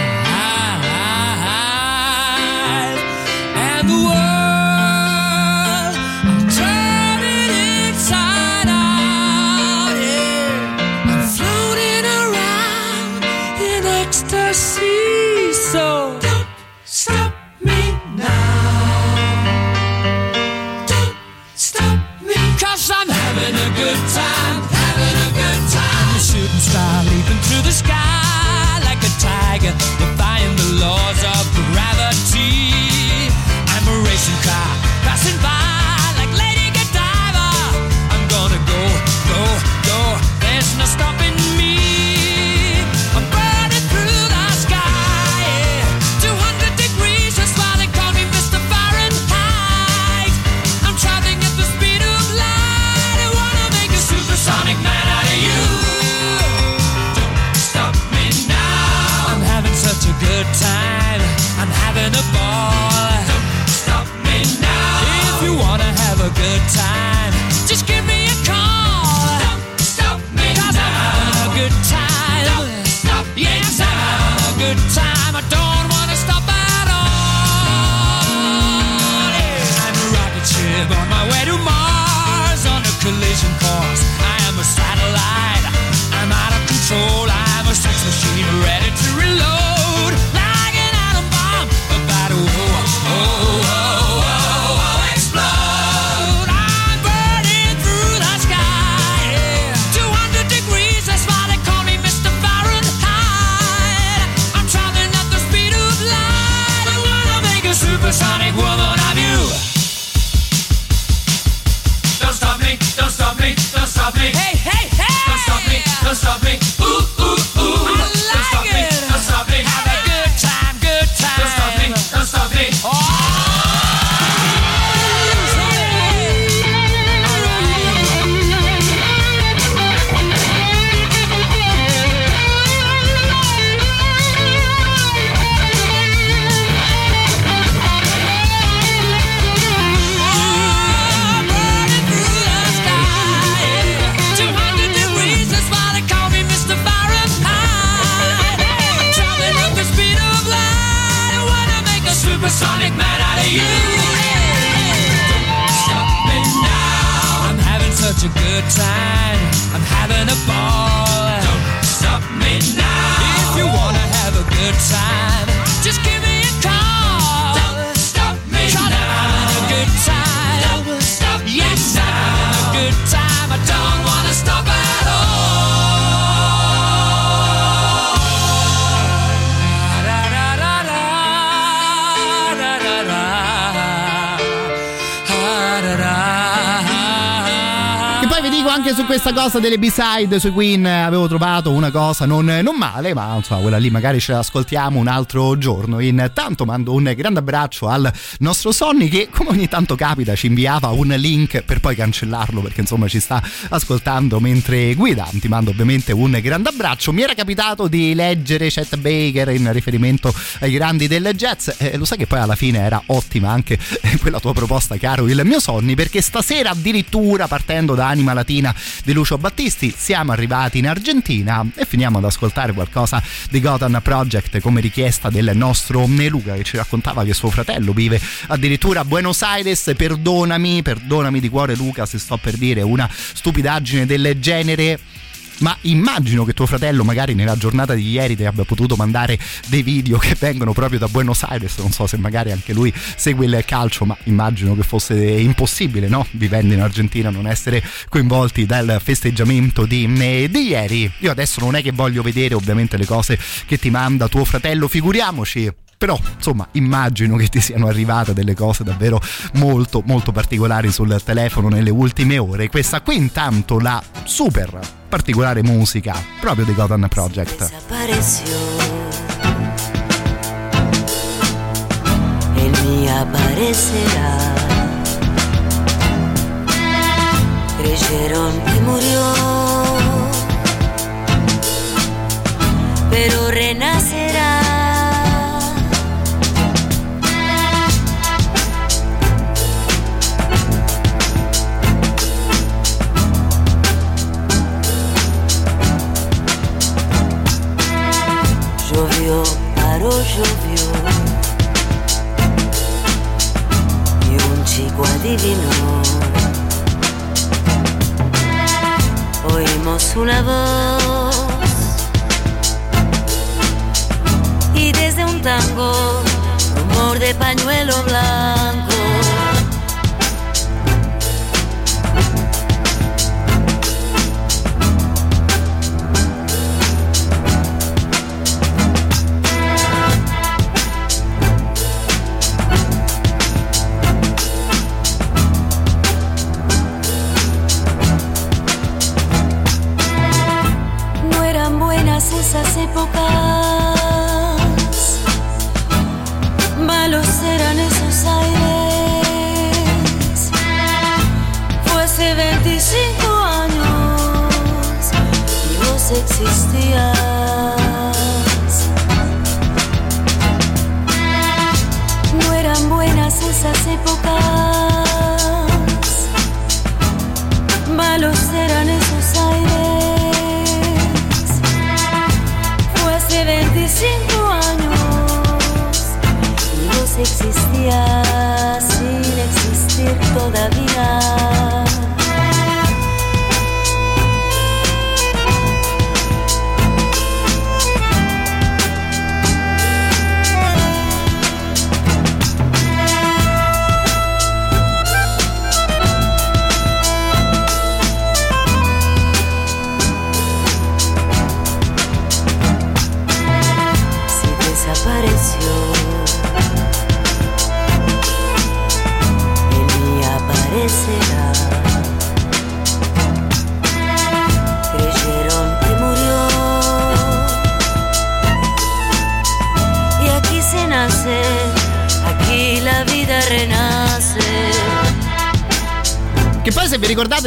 And the world, I'm turning inside out. Yeah. I'm floating around in ecstasy. So don't stop me now. Don't stop me. Cause I'm having a good time, having a good time. I'm a shooting star leaping through the sky time. I'm having a su questa cosa delle B-side sui Queen avevo trovato una cosa non, non male, ma insomma quella lì magari ce l'ascoltiamo un altro giorno. Intanto mando un grande abbraccio al nostro Sonny che come ogni tanto capita ci inviava un link per poi cancellarlo perché insomma ci sta ascoltando mentre guida. Ti mando ovviamente un grande abbraccio. Mi era capitato di leggere Chet Baker in riferimento ai grandi del jazz e lo sai che poi alla fine era ottima anche quella tua proposta caro il mio Sonny perché stasera addirittura partendo da Anima Latina di Lucio Battisti. Siamo arrivati in Argentina e finiamo ad ascoltare qualcosa di Gotham Project come richiesta del nostro Luca che ci raccontava che suo fratello vive addirittura a Buenos Aires. Perdonami, perdonami di cuore Luca se sto per dire una stupidaggine del genere ma immagino che tuo fratello magari nella giornata di ieri ti abbia potuto mandare dei video che vengono proprio da Buenos Aires, non so se magari anche lui segue il calcio, ma immagino che fosse impossibile, no? Vivendo in Argentina non essere coinvolti dal festeggiamento di, eh, di ieri. Io adesso non è che voglio vedere ovviamente le cose che ti manda tuo fratello, figuriamoci però insomma immagino che ti siano arrivate delle cose davvero molto molto particolari sul telefono nelle ultime ore questa qui intanto la super particolare musica proprio di Gotham Project. Creyeron que murió, pero renacerá. Llovió, paró, llovió. Y un chico adivinó. Oímos una voz. Y desde un tango, rumor de pañuelo blanco.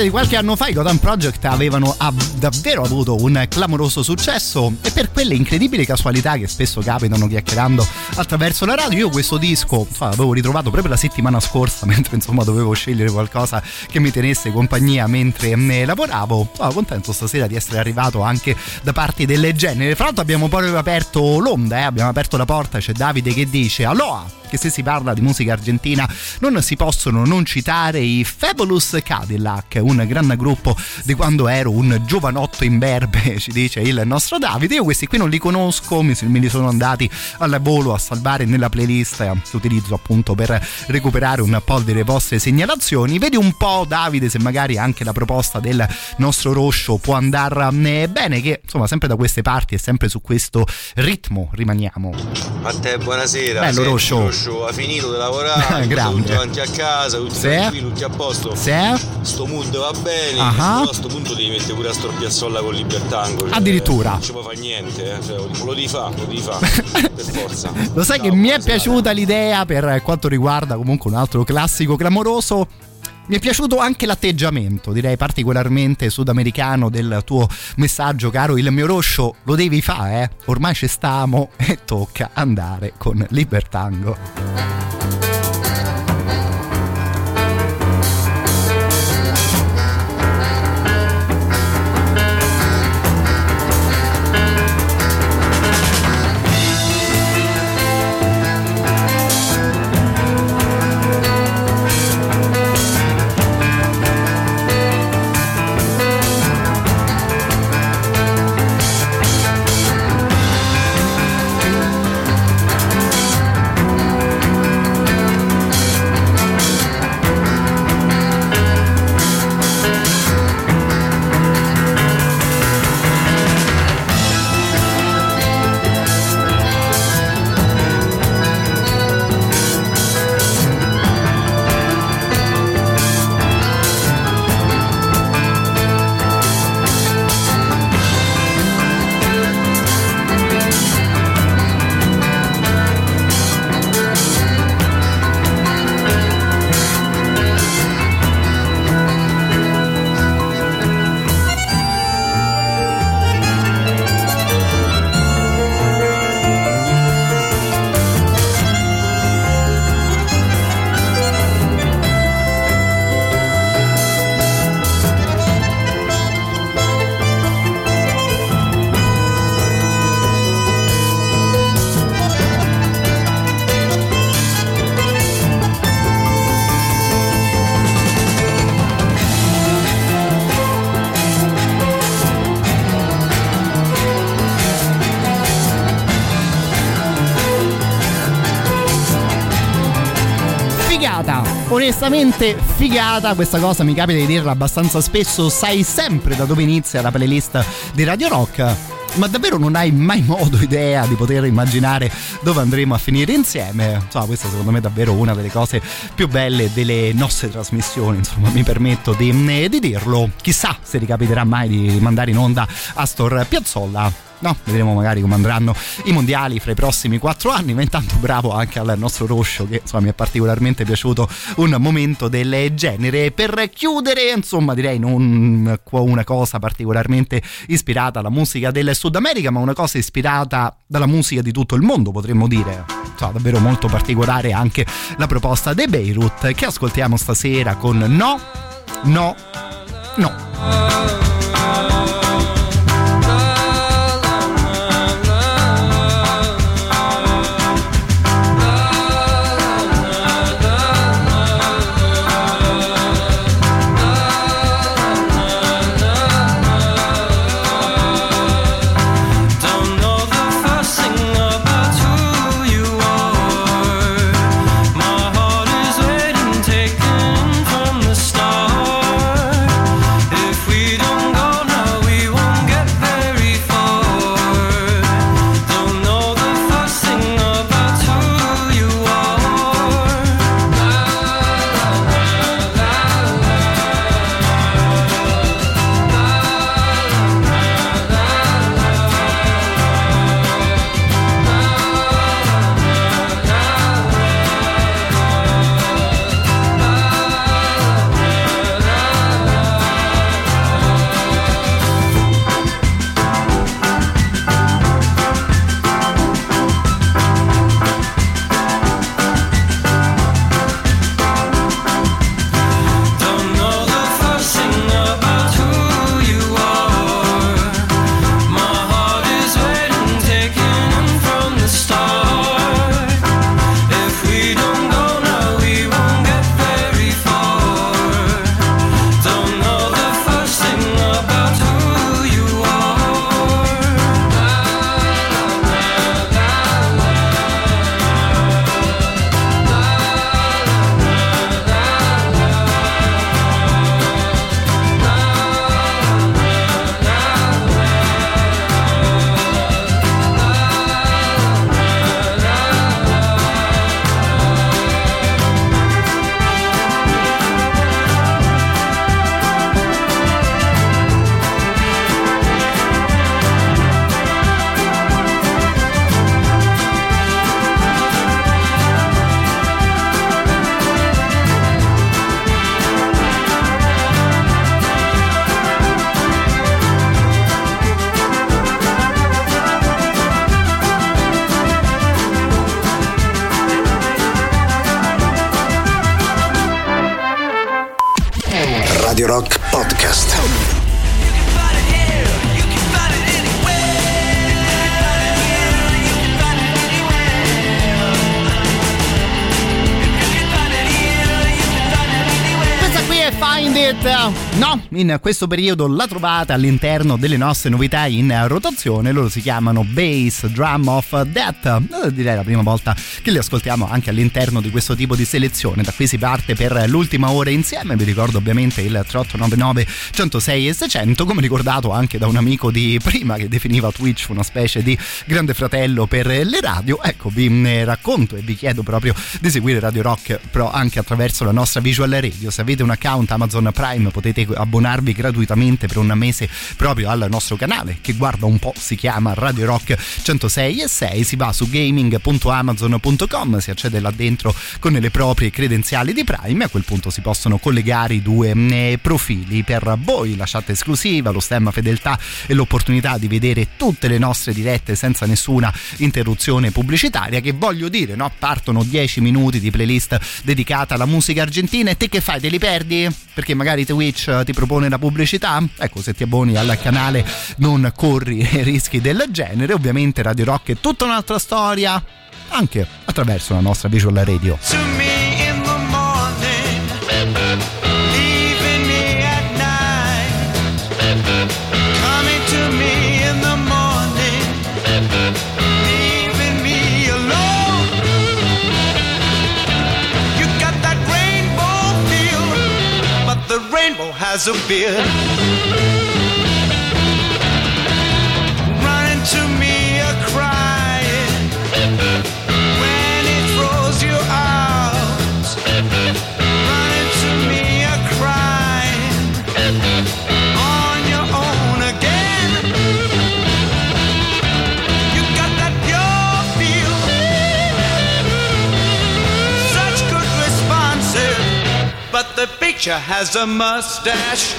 Di qualche anno fa i Gotham Project avevano av- davvero avuto un clamoroso successo e per quelle incredibili casualità che spesso capitano chiacchierando attraverso la radio io questo disco insomma, l'avevo ritrovato proprio la settimana scorsa mentre insomma dovevo scegliere qualcosa che mi tenesse compagnia mentre ne lavoravo sono contento stasera di essere arrivato anche da parti del genere fra l'altro abbiamo proprio aperto l'onda eh? abbiamo aperto la porta c'è Davide che dice Aloha che se si parla di musica argentina non si possono non citare i Fabulous Cadillac, un gran gruppo di quando ero un giovanotto in berbe, ci dice il nostro Davide. Io questi qui non li conosco, mi, me li sono andati al volo a salvare nella playlist che utilizzo appunto per recuperare un po' delle vostre segnalazioni. Vedi un po' Davide se magari anche la proposta del nostro Roscio può andare bene, che insomma sempre da queste parti e sempre su questo ritmo rimaniamo. Matteo, buonasera. Bello, Senti, Roscio. ha finito di lavorare, Grande. tutti davanti a casa, tutti Sì. tutti a posto. Sì. sto mood va bene, Ah. però a sto punto devi mettere pure a storpiazzolla con Libertango. cioè, Addirittura. Non ci può fare niente, eh. cioè, lo devi fare, lo devi fare, per forza. Lo sai che mi è piaciuta l'idea per quanto riguarda comunque un altro classico clamoroso. Mi è piaciuto anche l'atteggiamento, direi particolarmente sudamericano del tuo messaggio, caro il mio roscio. Lo devi fare, eh? Ormai ci stiamo e tocca andare con Libertango. Onestamente figata, questa cosa mi capita di dirla abbastanza spesso, sai sempre da dove inizia la playlist di Radio Rock. Ma davvero non hai mai modo, idea di poter immaginare dove andremo a finire insieme? Insomma, questa secondo me è davvero una delle cose più belle delle nostre trasmissioni, insomma, mi permetto di, di dirlo. Chissà se ricapiterà mai di mandare in onda Astor Piazzolla. No, vedremo magari come andranno i mondiali fra i prossimi quattro anni, ma intanto bravo anche al nostro Roscio che insomma mi è particolarmente piaciuto un momento del genere. Per chiudere, insomma, direi non una cosa particolarmente ispirata alla musica del Sud America, ma una cosa ispirata dalla musica di tutto il mondo, potremmo dire. Insomma, davvero molto particolare anche la proposta dei Beirut che ascoltiamo stasera con No, No, No. In questo periodo la trovate all'interno delle nostre novità in rotazione. Loro si chiamano Bass Drum of Death. Eh, Direi la prima volta che li ascoltiamo anche all'interno di questo tipo di selezione. Da qui si parte per l'ultima ora insieme. Vi ricordo ovviamente il 3899 106 e 600, come ricordato anche da un amico di prima che definiva Twitch una specie di grande fratello per le radio. Ecco, vi mm, racconto e vi chiedo proprio di seguire Radio Rock, però anche attraverso la nostra visual radio. Se avete un account Amazon Prime potete abbonarvi gratuitamente per un mese proprio al nostro canale che guarda un po', si chiama Radio Rock 106 e 6, si va su gaming.amazon.com, si accede là dentro con le proprie credenziali di Prime a quel punto si possono collegare i due mm, profili per voi, la chat esclusiva, lo stemma fedeltà e l'opportunità di vedere tutte le nostre dirette senza nessuna interruzione pubblicitaria che voglio dire, no? Partono 10 minuti di playlist dedicata alla musica argentina e te che fai? Te li perdi? Perché magari Twitch eh, ti propone la pubblicità? Ecco, se ti abboni al canale non corri rischi del genere. Ovviamente Radio Rock è tutta un'altra storia, anche attraverso la nostra visual radio. Rainbow has the picture has a mustache.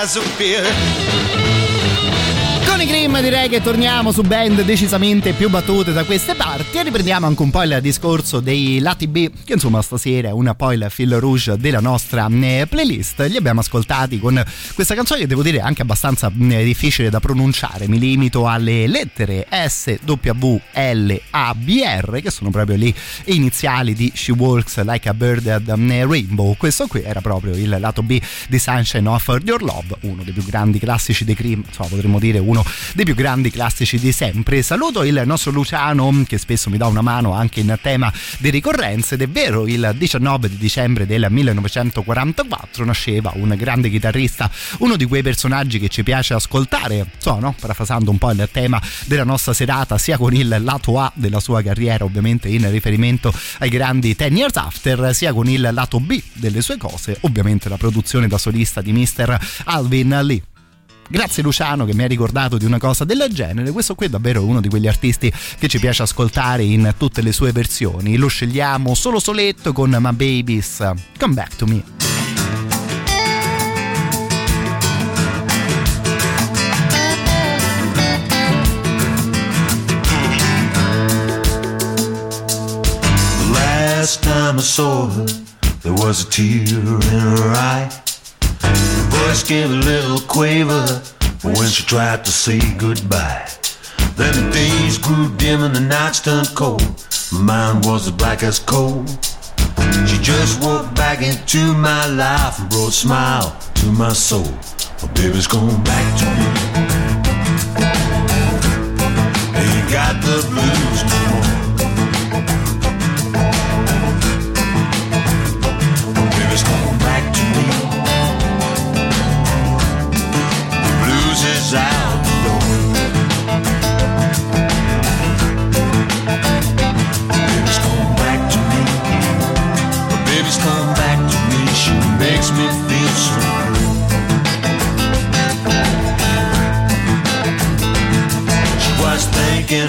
Rainbow has i Cream direi che torniamo su band decisamente più battute da queste parti e riprendiamo anche un po' il discorso dei lati B che insomma stasera è una poi il fil rouge della nostra eh, playlist. Li abbiamo ascoltati con questa canzone che devo dire anche abbastanza eh, difficile da pronunciare. Mi limito alle lettere S, W, L, A, B, R che sono proprio le iniziali di She Walks Like a Birded eh, Rainbow. Questo qui era proprio il lato B di Sunshine of Your Love uno dei più grandi classici dei Cream insomma potremmo dire uno dei più grandi classici di sempre. Saluto il nostro Luciano che spesso mi dà una mano anche in tema di ricorrenze ed è vero il 19 di dicembre del 1944 nasceva un grande chitarrista, uno di quei personaggi che ci piace ascoltare, so, no? parafrasando un po' il tema della nostra serata sia con il lato A della sua carriera ovviamente in riferimento ai grandi Ten Years After sia con il lato B delle sue cose, ovviamente la produzione da solista di Mr. Alvin Lee. Grazie Luciano che mi ha ricordato di una cosa del genere, questo qui è davvero uno di quegli artisti che ci piace ascoltare in tutte le sue versioni, lo scegliamo solo soletto con My Babies, Come Back to Me. saw her, there was a tear in her eye. Voice gave a little quaver when she tried to say goodbye. Then the days grew dim and the nights turned cold. My mind was as black as coal. She just walked back into my life and brought a smile to my soul. My baby's gone back to me. Ain't got the blues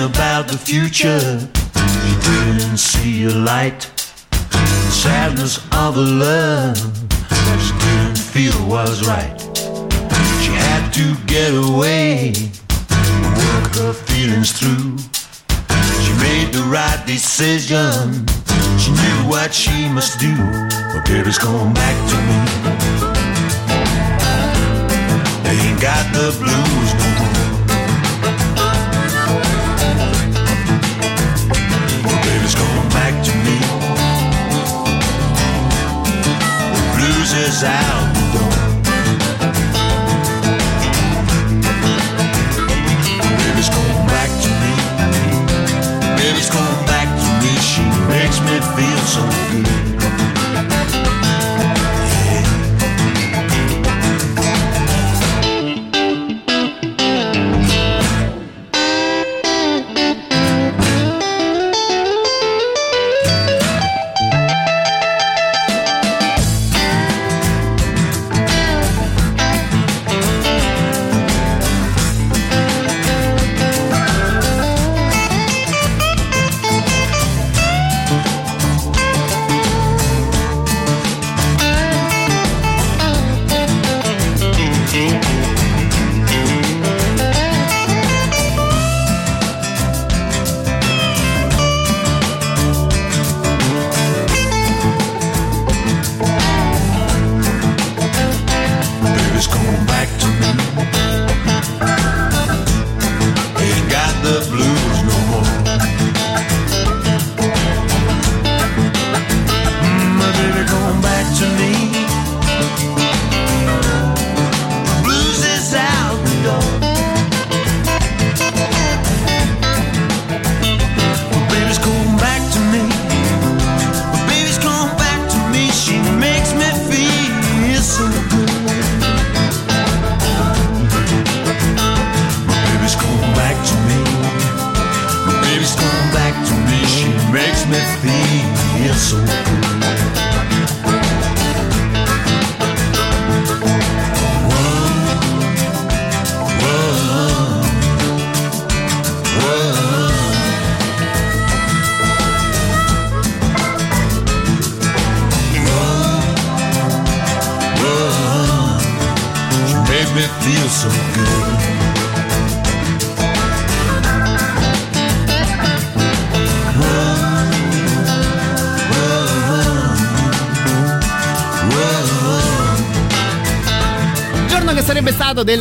about the future. She didn't see a light. Sadness of a love that she didn't feel was right. She had to get away, work her feelings through. She made the right decision. She knew what she must do. But baby's come back to me. Ain't got the blues no more. Blues out the door. Baby's come back to me. Baby's come back to me. She makes me feel so good.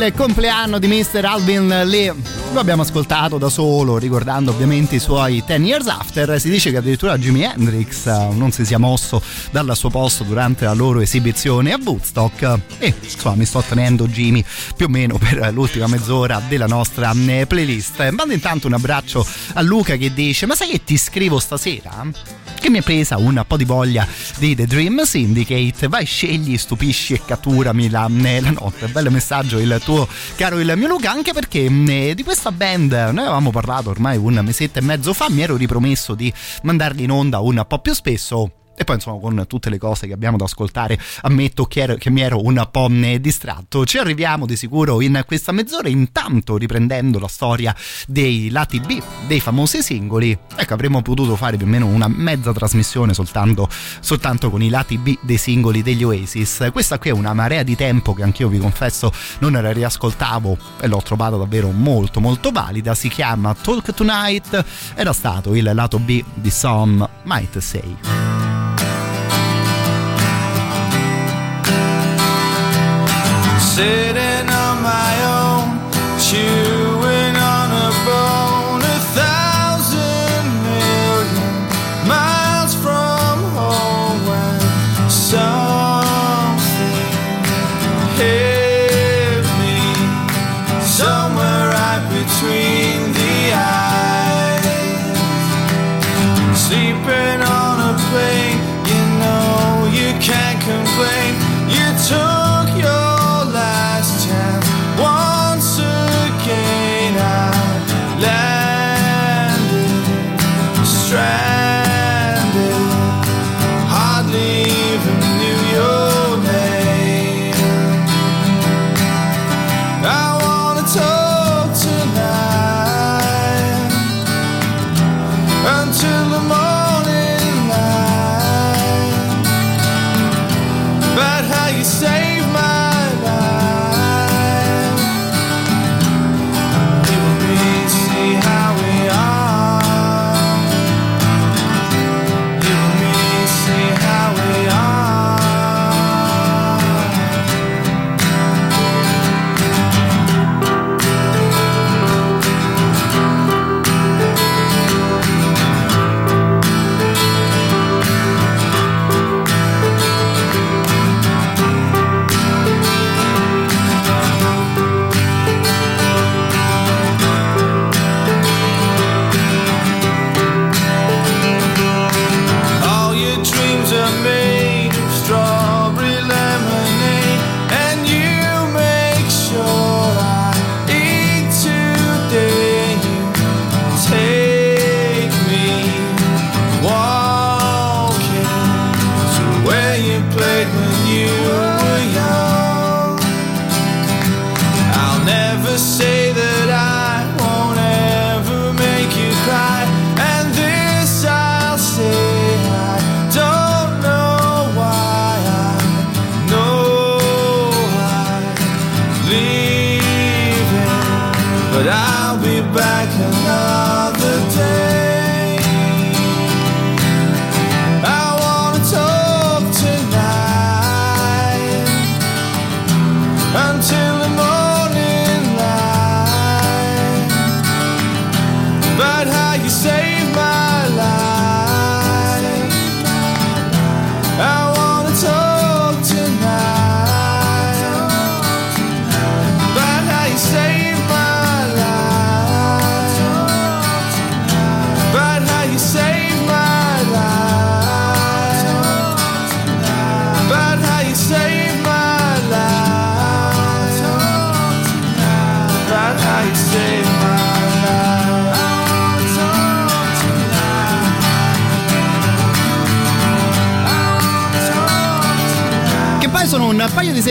Del compleanno di Mr. Alvin Lee. Lo abbiamo ascoltato da solo, ricordando ovviamente i suoi 10 years after. Si dice che addirittura Jimi Hendrix eh, non si sia mosso dal suo posto durante la loro esibizione a Woodstock. E insomma, mi sto tenendo Jimmy più o meno per l'ultima mezz'ora della nostra eh, playlist. Mando intanto un abbraccio a Luca che dice: Ma sai che ti scrivo stasera? Che mi è presa un po' di voglia di The Dream Syndicate. Vai, scegli, stupisci e catturami la, eh, la notte. Bello messaggio il tuo caro il mio Luca, anche perché eh, di questa band noi avevamo parlato ormai un mesetto e mezzo fa. Mi ero ripromesso di mandarli in onda un po' più spesso. E poi insomma con tutte le cose che abbiamo da ascoltare ammetto che, ero, che mi ero un po' distratto. Ci arriviamo di sicuro in questa mezz'ora intanto riprendendo la storia dei lati B dei famosi singoli. Ecco avremmo potuto fare più o meno una mezza trasmissione soltanto, soltanto con i lati B dei singoli degli Oasis. Questa qui è una marea di tempo che anch'io vi confesso non la riascoltavo e l'ho trovata davvero molto molto valida. Si chiama Talk Tonight. Era stato il lato B di Some Might Say. Sitting on my own,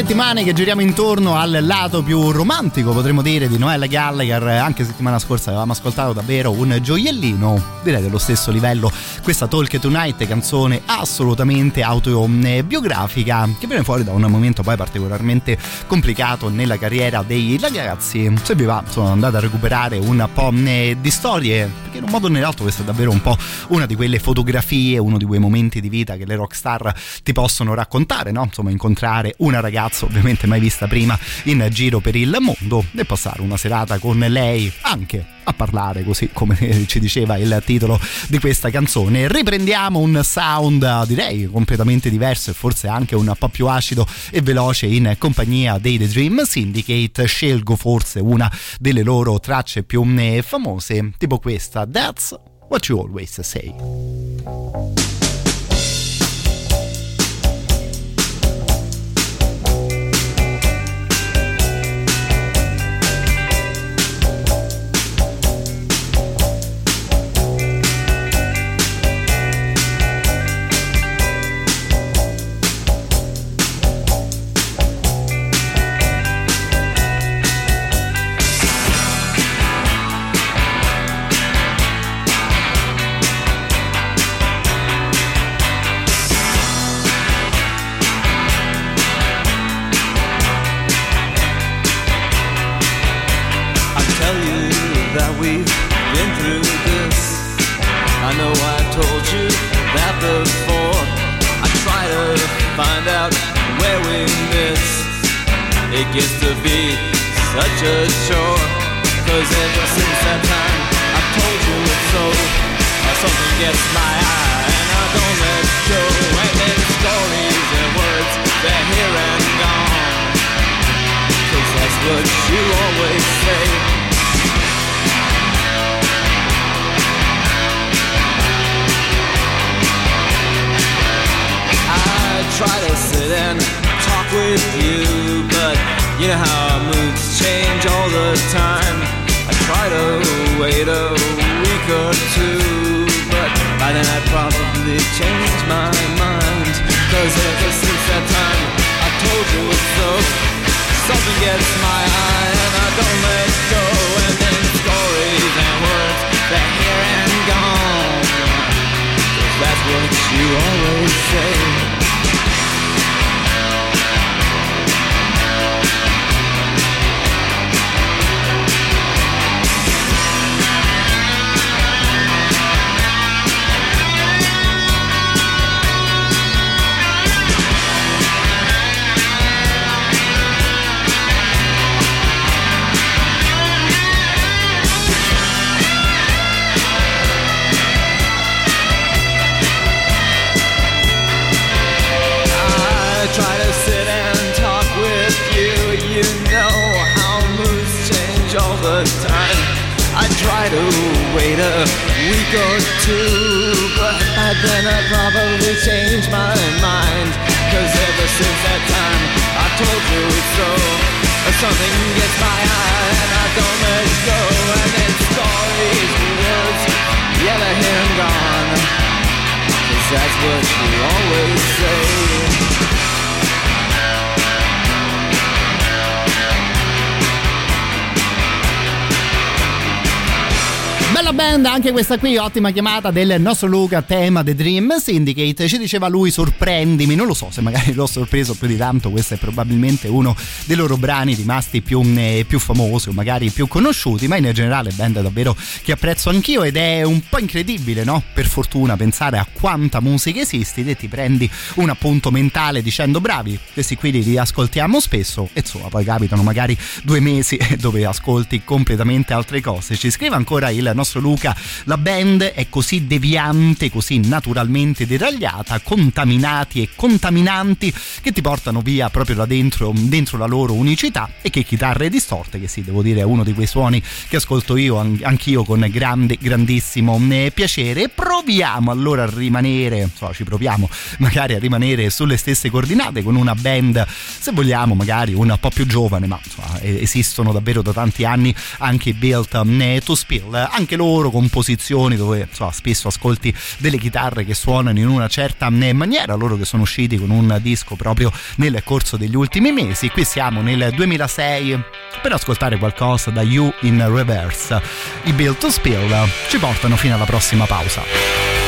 settimane che giriamo intorno al lato più romantico, potremmo dire, di Noel Gallagher. Anche settimana scorsa avevamo ascoltato davvero un gioiellino, direi dello stesso livello, questa Talk Tonight, canzone assolutamente autobiografica, che viene fuori da un momento poi particolarmente complicato nella carriera dei ragazzi. Se vi va, sono andato a recuperare un po' eh, di storie, perché in un modo o nell'altro questa è davvero un po' una di quelle fotografie, uno di quei momenti di vita che le rockstar ti possono raccontare, no? Insomma, incontrare una ragazza ovviamente mai vista prima in giro per il mondo e passare una serata con lei anche a parlare così come ci diceva il titolo di questa canzone. Riprendiamo un sound direi completamente diverso e forse anche un po' più acido e veloce in compagnia dei The Dream Syndicate. Scelgo forse una delle loro tracce più eh, famose tipo questa That's What You Always Say you know how moods change all the time. I try to wait a week or two, but by then I'd probably change my mind. Cause ever since that time, I told you so. Something gets my eye and I don't let go. And then stories and words, they're here and gone. Cause that's what you always say. The time. I try to wait a week or two, but by then I probably change my mind. Cause ever since that time, I told you it's so. Something gets my eye and I don't let go. And then stories, words, they're here and gone. Cause that's what you always say. Bella band, anche questa qui, ottima chiamata del nostro Luca, tema The Dream Syndicate. Ci diceva lui, sorprendimi, non lo so se magari l'ho sorpreso più di tanto, questo è probabilmente uno dei loro brani rimasti più, eh, più famosi o magari più conosciuti, ma in generale band davvero che apprezzo anch'io ed è un po' incredibile, no? Per fortuna pensare a quanta musica esiste e ti prendi un appunto mentale dicendo bravi, questi qui li riascoltiamo spesso e insomma poi capitano magari due mesi dove ascolti completamente altre cose. Ci scrive ancora il nostro Luca, la band è così deviante, così naturalmente deragliata, contaminati e contaminanti che ti portano via proprio da dentro, dentro la loro unicità e che chitarre distorte, che sì, devo dire è uno di quei suoni che ascolto io an- anch'io con grande, grandissimo eh, piacere. Proviamo allora a rimanere, insomma, ci proviamo magari a rimanere sulle stesse coordinate con una band, se vogliamo, magari un po' più giovane, ma insomma, esistono davvero da tanti anni anche Built eh, to Spill, anche loro composizioni dove insomma, spesso ascolti delle chitarre che suonano in una certa eh, maniera, loro che sono usciti con un disco proprio nel corso degli ultimi mesi. Qui siamo nel 2006 per ascoltare qualcosa da You in Reverse. I Built to Spill ci portano fino alla prossima pausa.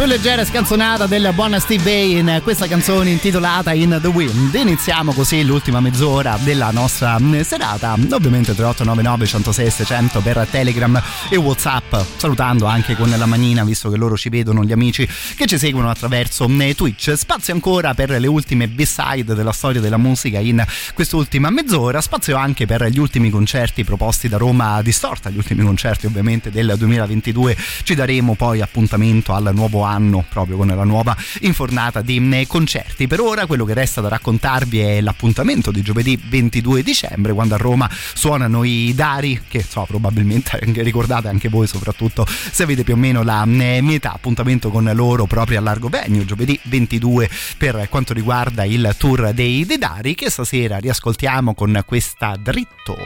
Più leggera e scanzonata del buon Steve Bay in questa canzone intitolata In the Wind. Iniziamo così l'ultima mezz'ora della nostra mm, serata. Ovviamente 3899 106 600 per Telegram e Whatsapp. Salutando anche con la manina, visto che loro ci vedono, gli amici che ci seguono attraverso mm, Twitch. Spazio ancora per le ultime B-side della storia della musica in quest'ultima mezz'ora. Spazio anche per gli ultimi concerti proposti da Roma Distorta, gli ultimi concerti ovviamente del 2022. Ci daremo poi appuntamento al nuovo anno proprio con la nuova infornata di mm, concerti. Per ora quello che resta da raccontarvi è l'appuntamento di giovedì 22 dicembre quando a Roma suonano i Dari che so probabilmente ricordate anche voi soprattutto se avete più o meno la mm, mia età appuntamento con loro proprio a Largo Venue giovedì 22 per quanto riguarda il tour dei, dei Dari che stasera riascoltiamo con questa dritto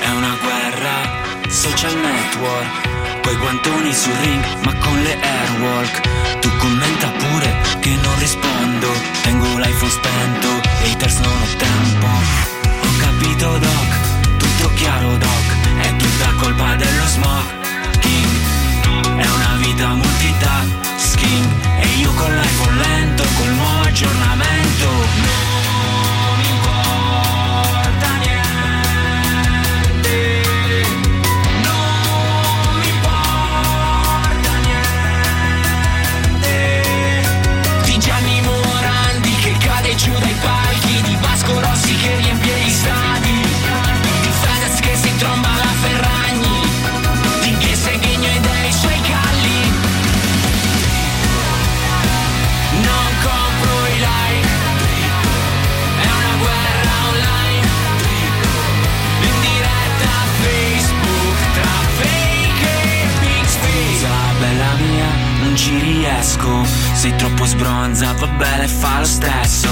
È una guerra, social network Coi guantoni sul ring ma con le airwalk. Tu commenta pure che non rispondo. Tengo l'iPhone spento e haters non ho tempo. Ho capito doc, tutto chiaro doc. È tutta colpa dello smoking. È una vita multitasking. E io con l'iPhone lento, col nuovo aggiornamento. Non riesco Sei troppo sbronza Va bene fa lo stesso.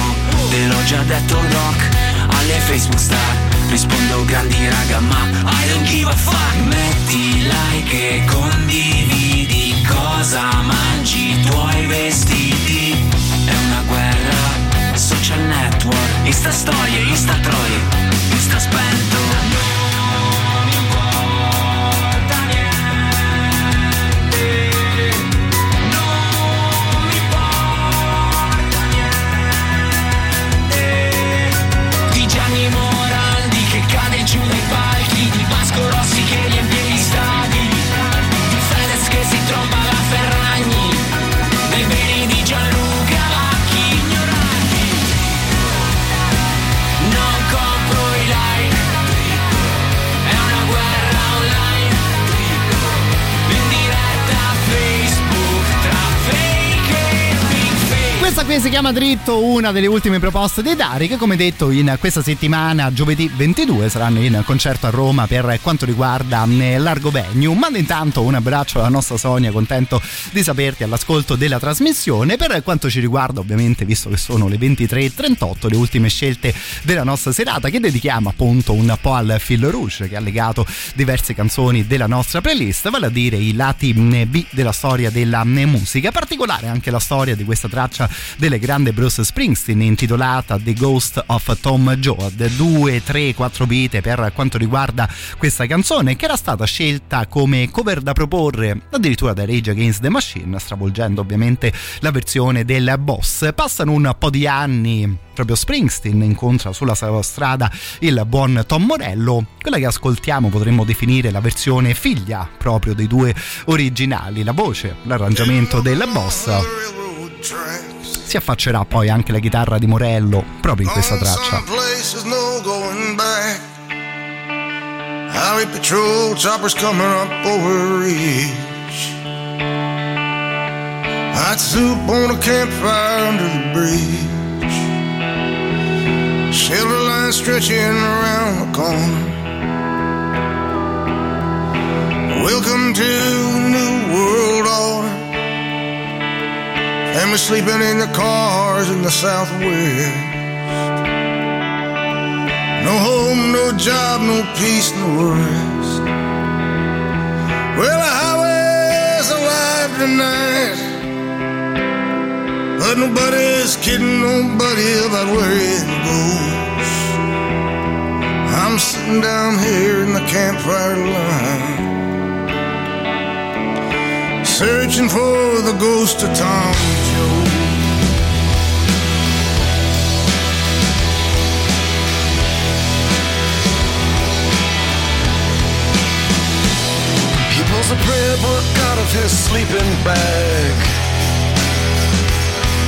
Te l'ho già detto doc Alle Facebook star Rispondo grandi raga ma I don't give a fuck. Metti like e condividi Cosa mangi i tuoi vestiti. È una guerra Social network Insta storie, Insta troie Insta spento Chiama Dritto, una delle ultime proposte dei Dari che come detto in questa settimana, giovedì 22, saranno in concerto a Roma per quanto riguarda mm, Largo Venue. Mando intanto un abbraccio alla nostra Sonia, contento di saperti all'ascolto della trasmissione. Per quanto ci riguarda ovviamente, visto che sono le 23.38, le ultime scelte della nostra serata che dedichiamo appunto un po' al fil rouge che ha legato diverse canzoni della nostra playlist, vale a dire i lati mm, B della storia della mm, musica, particolare anche la storia di questa traccia delle grande Bruce Springsteen intitolata The Ghost of Tom Joad 2, 3, 4 vite per quanto riguarda questa canzone che era stata scelta come cover da proporre addirittura da Rage Against the Machine stravolgendo ovviamente la versione del boss. Passano un po' di anni proprio Springsteen incontra sulla sua strada il buon Tom Morello quella che ascoltiamo potremmo definire la versione figlia proprio dei due originali. La voce l'arrangiamento del boss si affaccerà poi anche la chitarra di Morello proprio in questa traccia. Highway patrol choppers coming up over ridge. Hot soup on a campfire under the bridge. Shelter line stretching around the corner. Welcome to new world order. Family sleeping in the cars in the southwest. No home, no job, no peace, no rest. Well, the highway's alive tonight. But nobody's kidding nobody about where it goes. I'm sitting down here in the campfire line. Searching for the ghost of Tom Joe. He pulls a prayer book out of his sleeping bag.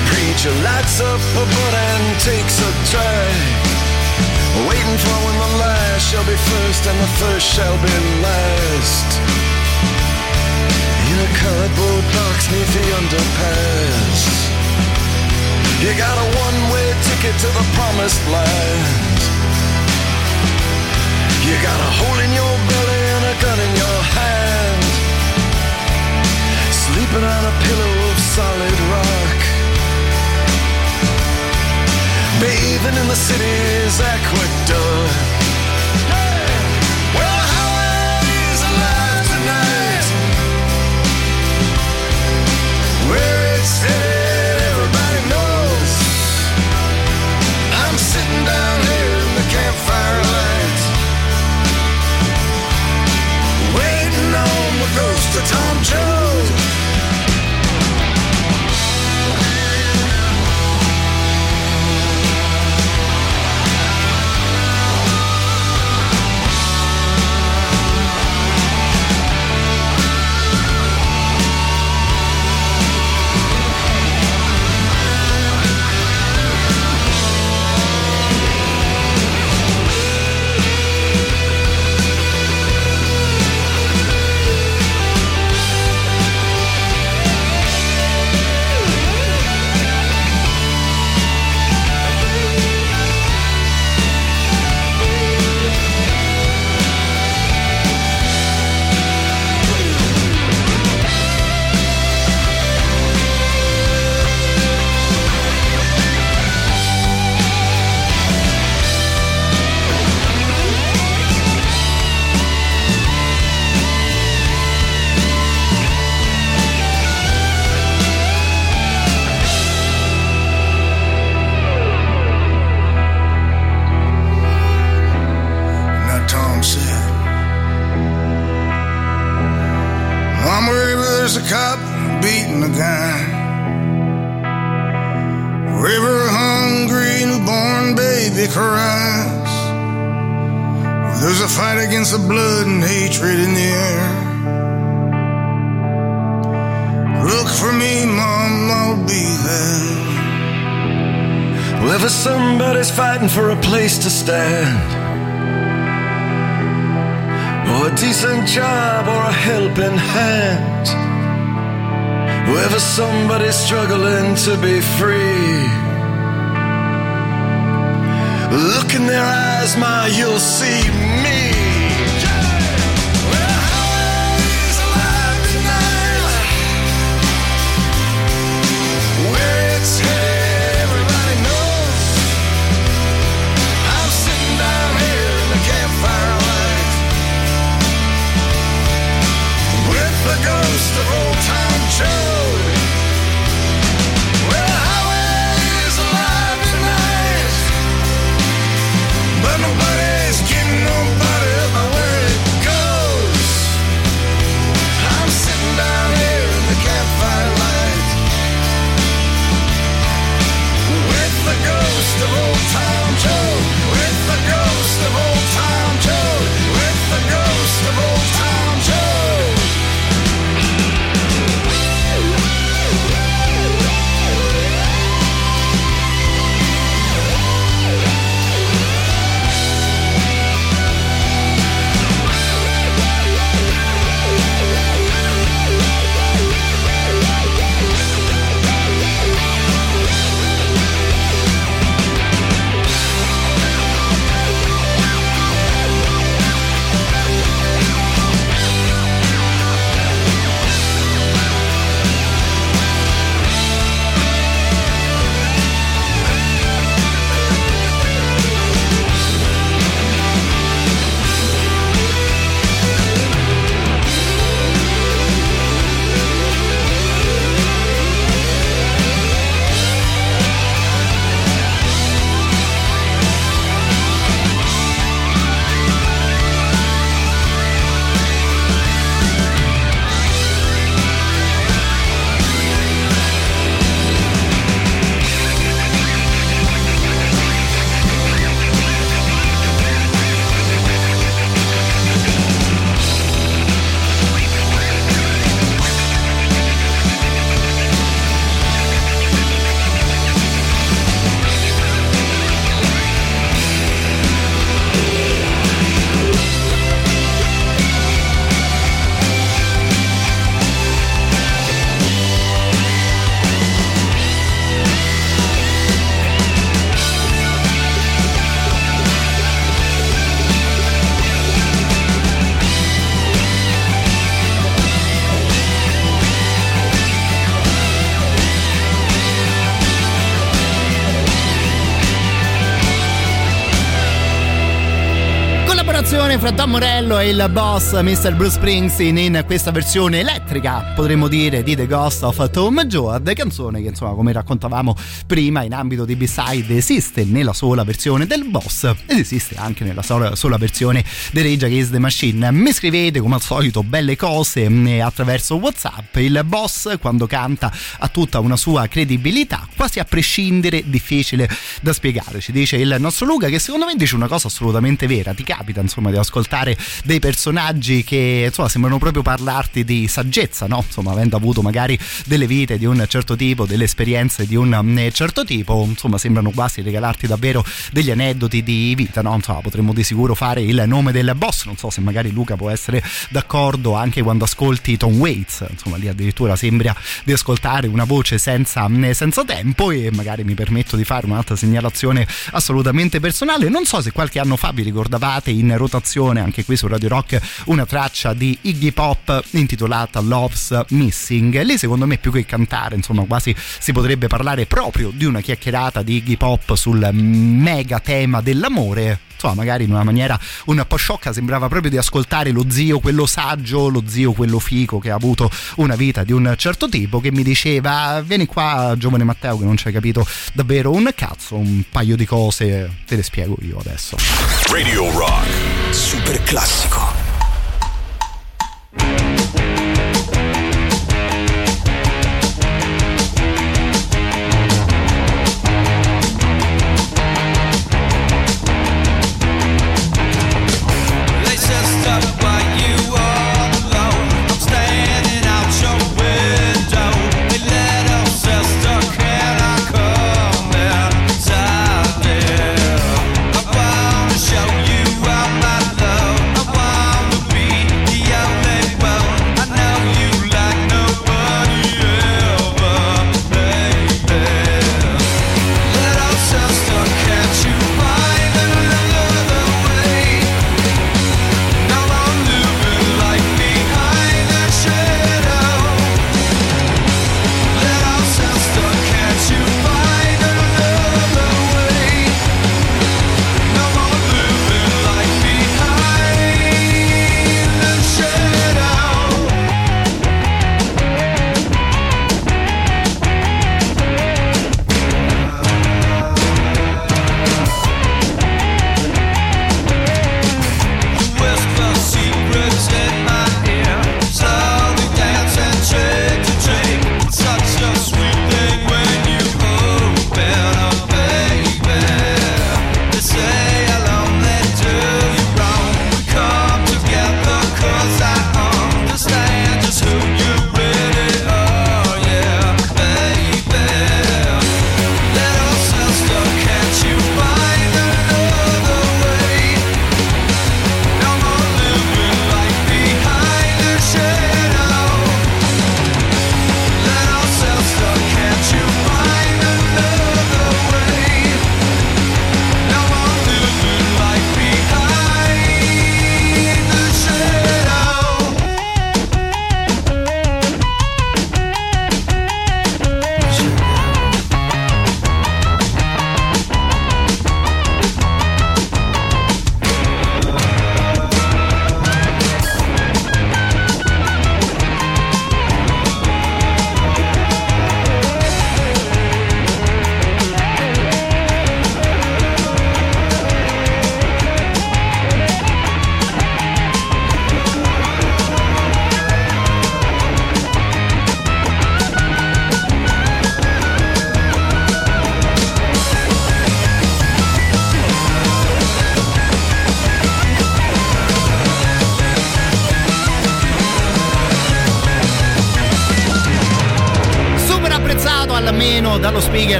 Preacher lights up a butt and takes a drag. Waiting for when the last shall be first and the first shall be last. A cardboard box neath the underpass. You got a one-way ticket to the promised land. You got a hole in your belly and a gun in your hand. Sleeping on a pillow of solid rock. Bathing in the city's aqueduct. Fighting for a place to stand. Or a decent job or a helping hand. Wherever somebody's struggling to be free. Look in their eyes, my, you'll see me. Collaborazione fra Tom Morello e il boss Mr. Bruce Springsteen in questa versione elettrica, potremmo dire, di The Ghost of Tom Joad, canzone che insomma come raccontavamo prima in ambito di B-side esiste nella sola versione del boss ed esiste anche nella sola, sola versione di Rage Against the Machine. Mi scrivete come al solito belle cose mm, attraverso Whatsapp, il boss quando canta ha tutta una sua credibilità, quasi a prescindere difficile da spiegare, ci dice il nostro Luca che secondo me dice una cosa assolutamente vera, ti capita insomma di ascoltare dei personaggi che insomma sembrano proprio parlarti di saggezza, no? Insomma, avendo avuto magari delle vite di un certo tipo, delle esperienze di un mm, certo tipo, insomma, sembrano quasi regalarti davvero degli aneddoti di vita, no? Insomma, potremmo di sicuro fare il nome del boss, non so se magari Luca può essere d'accordo anche quando ascolti Tom Waits, insomma, lì addirittura sembra di ascoltare una voce senza, mm, senza tempo e magari mi permetto di fare un'altra segnalazione assolutamente personale, non so se qualche anno fa vi ricordavate in rotazione anche qui su Radio Rock una traccia di Iggy Pop intitolata Love's Missing. Lì secondo me più che cantare, insomma, quasi si potrebbe parlare proprio di una chiacchierata di Iggy Pop sul mega tema dell'amore insomma magari in una maniera un po' sciocca sembrava proprio di ascoltare lo zio quello saggio lo zio quello fico che ha avuto una vita di un certo tipo che mi diceva vieni qua giovane Matteo che non ci hai capito davvero un cazzo un paio di cose te le spiego io adesso Radio Rock. Super classico.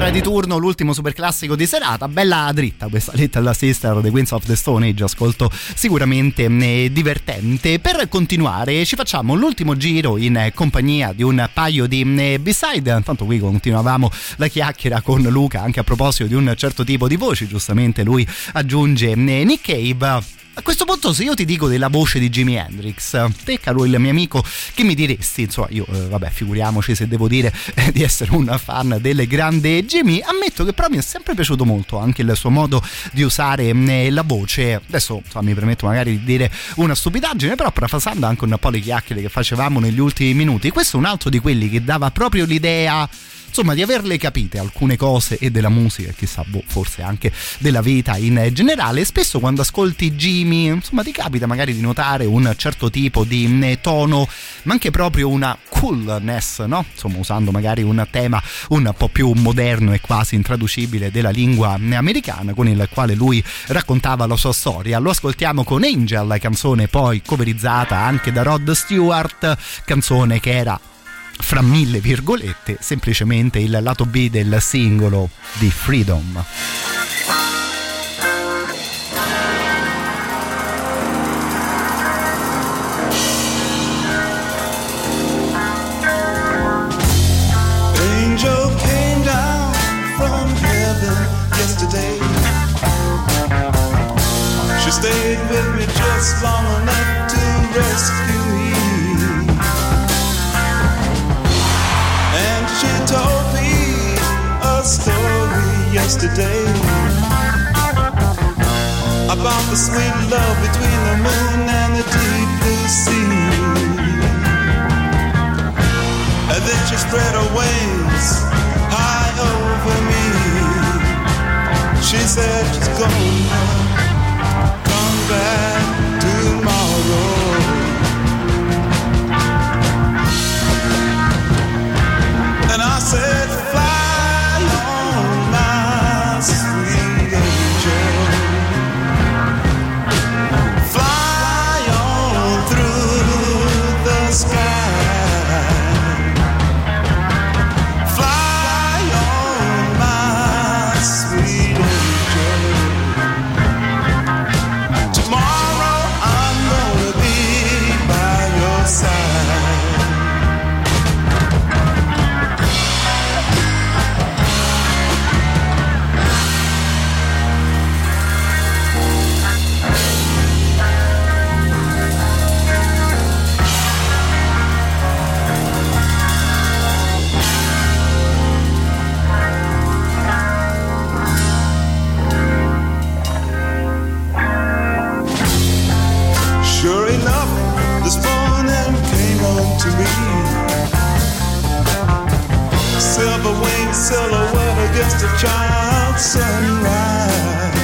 Speaker di turno l'ultimo super classico di serata. Bella dritta questa Little Sister dei Queens of the Stone Age ascolto sicuramente eh, divertente. Per continuare ci facciamo l'ultimo giro in compagnia di un paio di eh, B-side. Intanto qui continuavamo la chiacchiera con Luca anche a proposito di un certo tipo di voci. Giustamente lui aggiunge eh, Nick Cave questo punto, se io ti dico della voce di Jimi Hendrix, te, caro il mio amico, che mi diresti? Insomma, io, eh, vabbè, figuriamoci se devo dire eh, di essere un fan del grande Jimmy. Ammetto che però mi è sempre piaciuto molto anche il suo modo di usare mh, la voce. Adesso insomma, mi permetto magari di dire una stupidaggine, però parafrasando anche un po' le chiacchiere che facevamo negli ultimi minuti, questo è un altro di quelli che dava proprio l'idea insomma di averle capite alcune cose e della musica chissà boh, forse anche della vita in generale spesso quando ascolti Jimmy insomma ti capita magari di notare un certo tipo di mh, tono ma anche proprio una coolness no? insomma usando magari un tema un po' più moderno e quasi intraducibile della lingua americana con il quale lui raccontava la sua storia lo ascoltiamo con Angel canzone poi coverizzata anche da Rod Stewart canzone che era fra mille virgolette, semplicemente il lato B del singolo di Freedom. She stayed with me just long enough to rescue yesterday about the sweet love between the moon and the deep blue sea. And then she spread her wings high over me. She said she's gonna come back silhouette against a child's sunrise.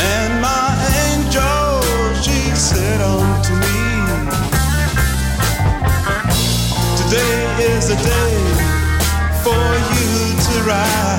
And my angel, she said unto me, Today is the day for you to rise.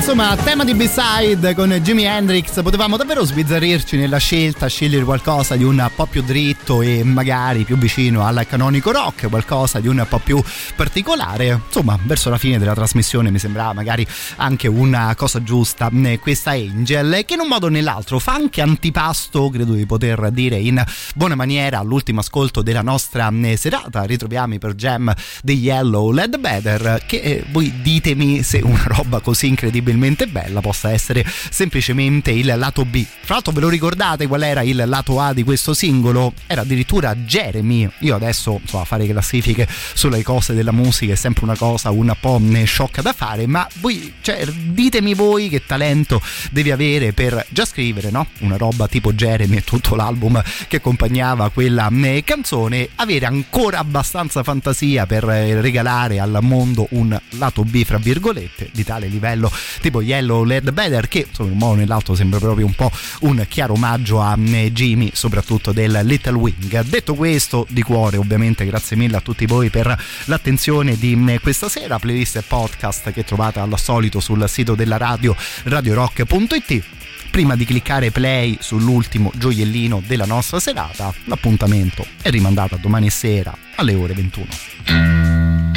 Insomma, tema di B-side con Jimi Hendrix, potevamo davvero sbizzarrirci nella scelta, scegliere qualcosa di un po' più dritto e magari più vicino al canonico rock, qualcosa di un po' più particolare. Insomma, verso la fine della trasmissione mi sembrava magari anche una cosa giusta eh, questa Angel, che in un modo o nell'altro fa anche antipasto, credo di poter dire in buona maniera, all'ultimo ascolto della nostra eh, serata. Ritroviamo i per Jam di Yellow Led Better, che eh, voi ditemi se una roba così incredibilmente bella possa essere semplicemente il lato B. Tra l'altro ve lo ricordate qual era il lato A di questo singolo? Era addirittura Jeremy. Io adesso insomma fare classifiche sulle cose della musica è sempre una cosa un po' sciocca da fare, ma voi cioè, ditemi voi che talento devi avere per già scrivere no? una roba tipo Jeremy e tutto l'album che accompagnava quella eh, canzone, avere ancora abbastanza fantasia per eh, regalare al mondo un lato B fra virgolette di tale livello tipo Yellow Led Better che insomma in un modo o nell'altro sembra proprio un po' un chiaro omaggio a Jimmy soprattutto del Little Wing. Detto questo di cuore ovviamente grazie mille a tutti voi per l'attenzione di questa sera. Playlist e podcast che trovate al solito sul sito della radio radiorock.it prima di cliccare play sull'ultimo gioiellino della nostra serata, l'appuntamento è rimandato a domani sera alle ore 21.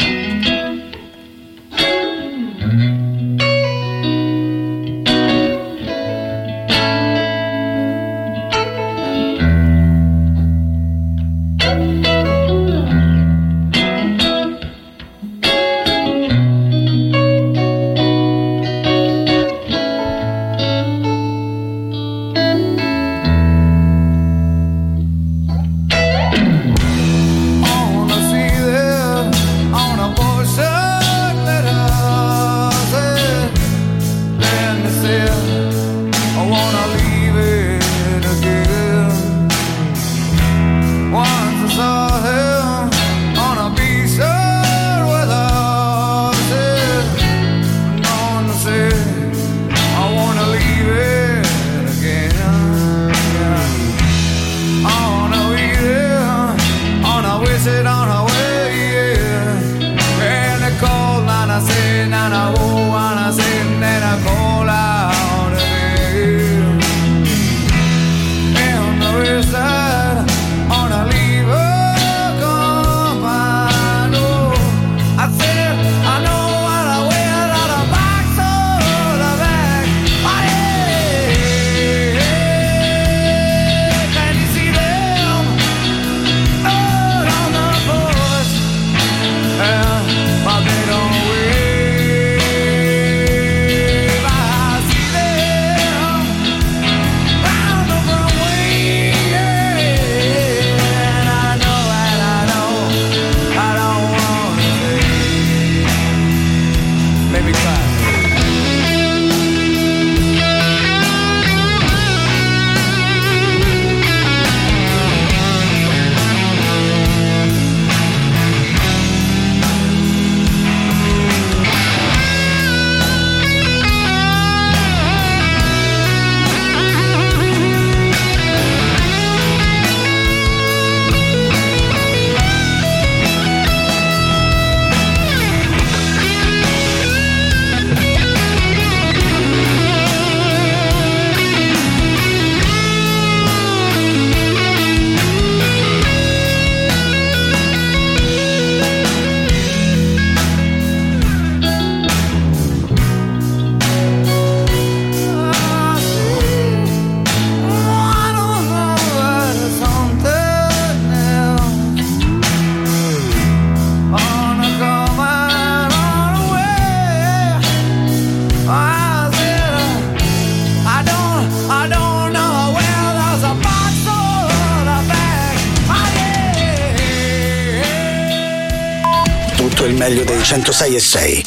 Dei 106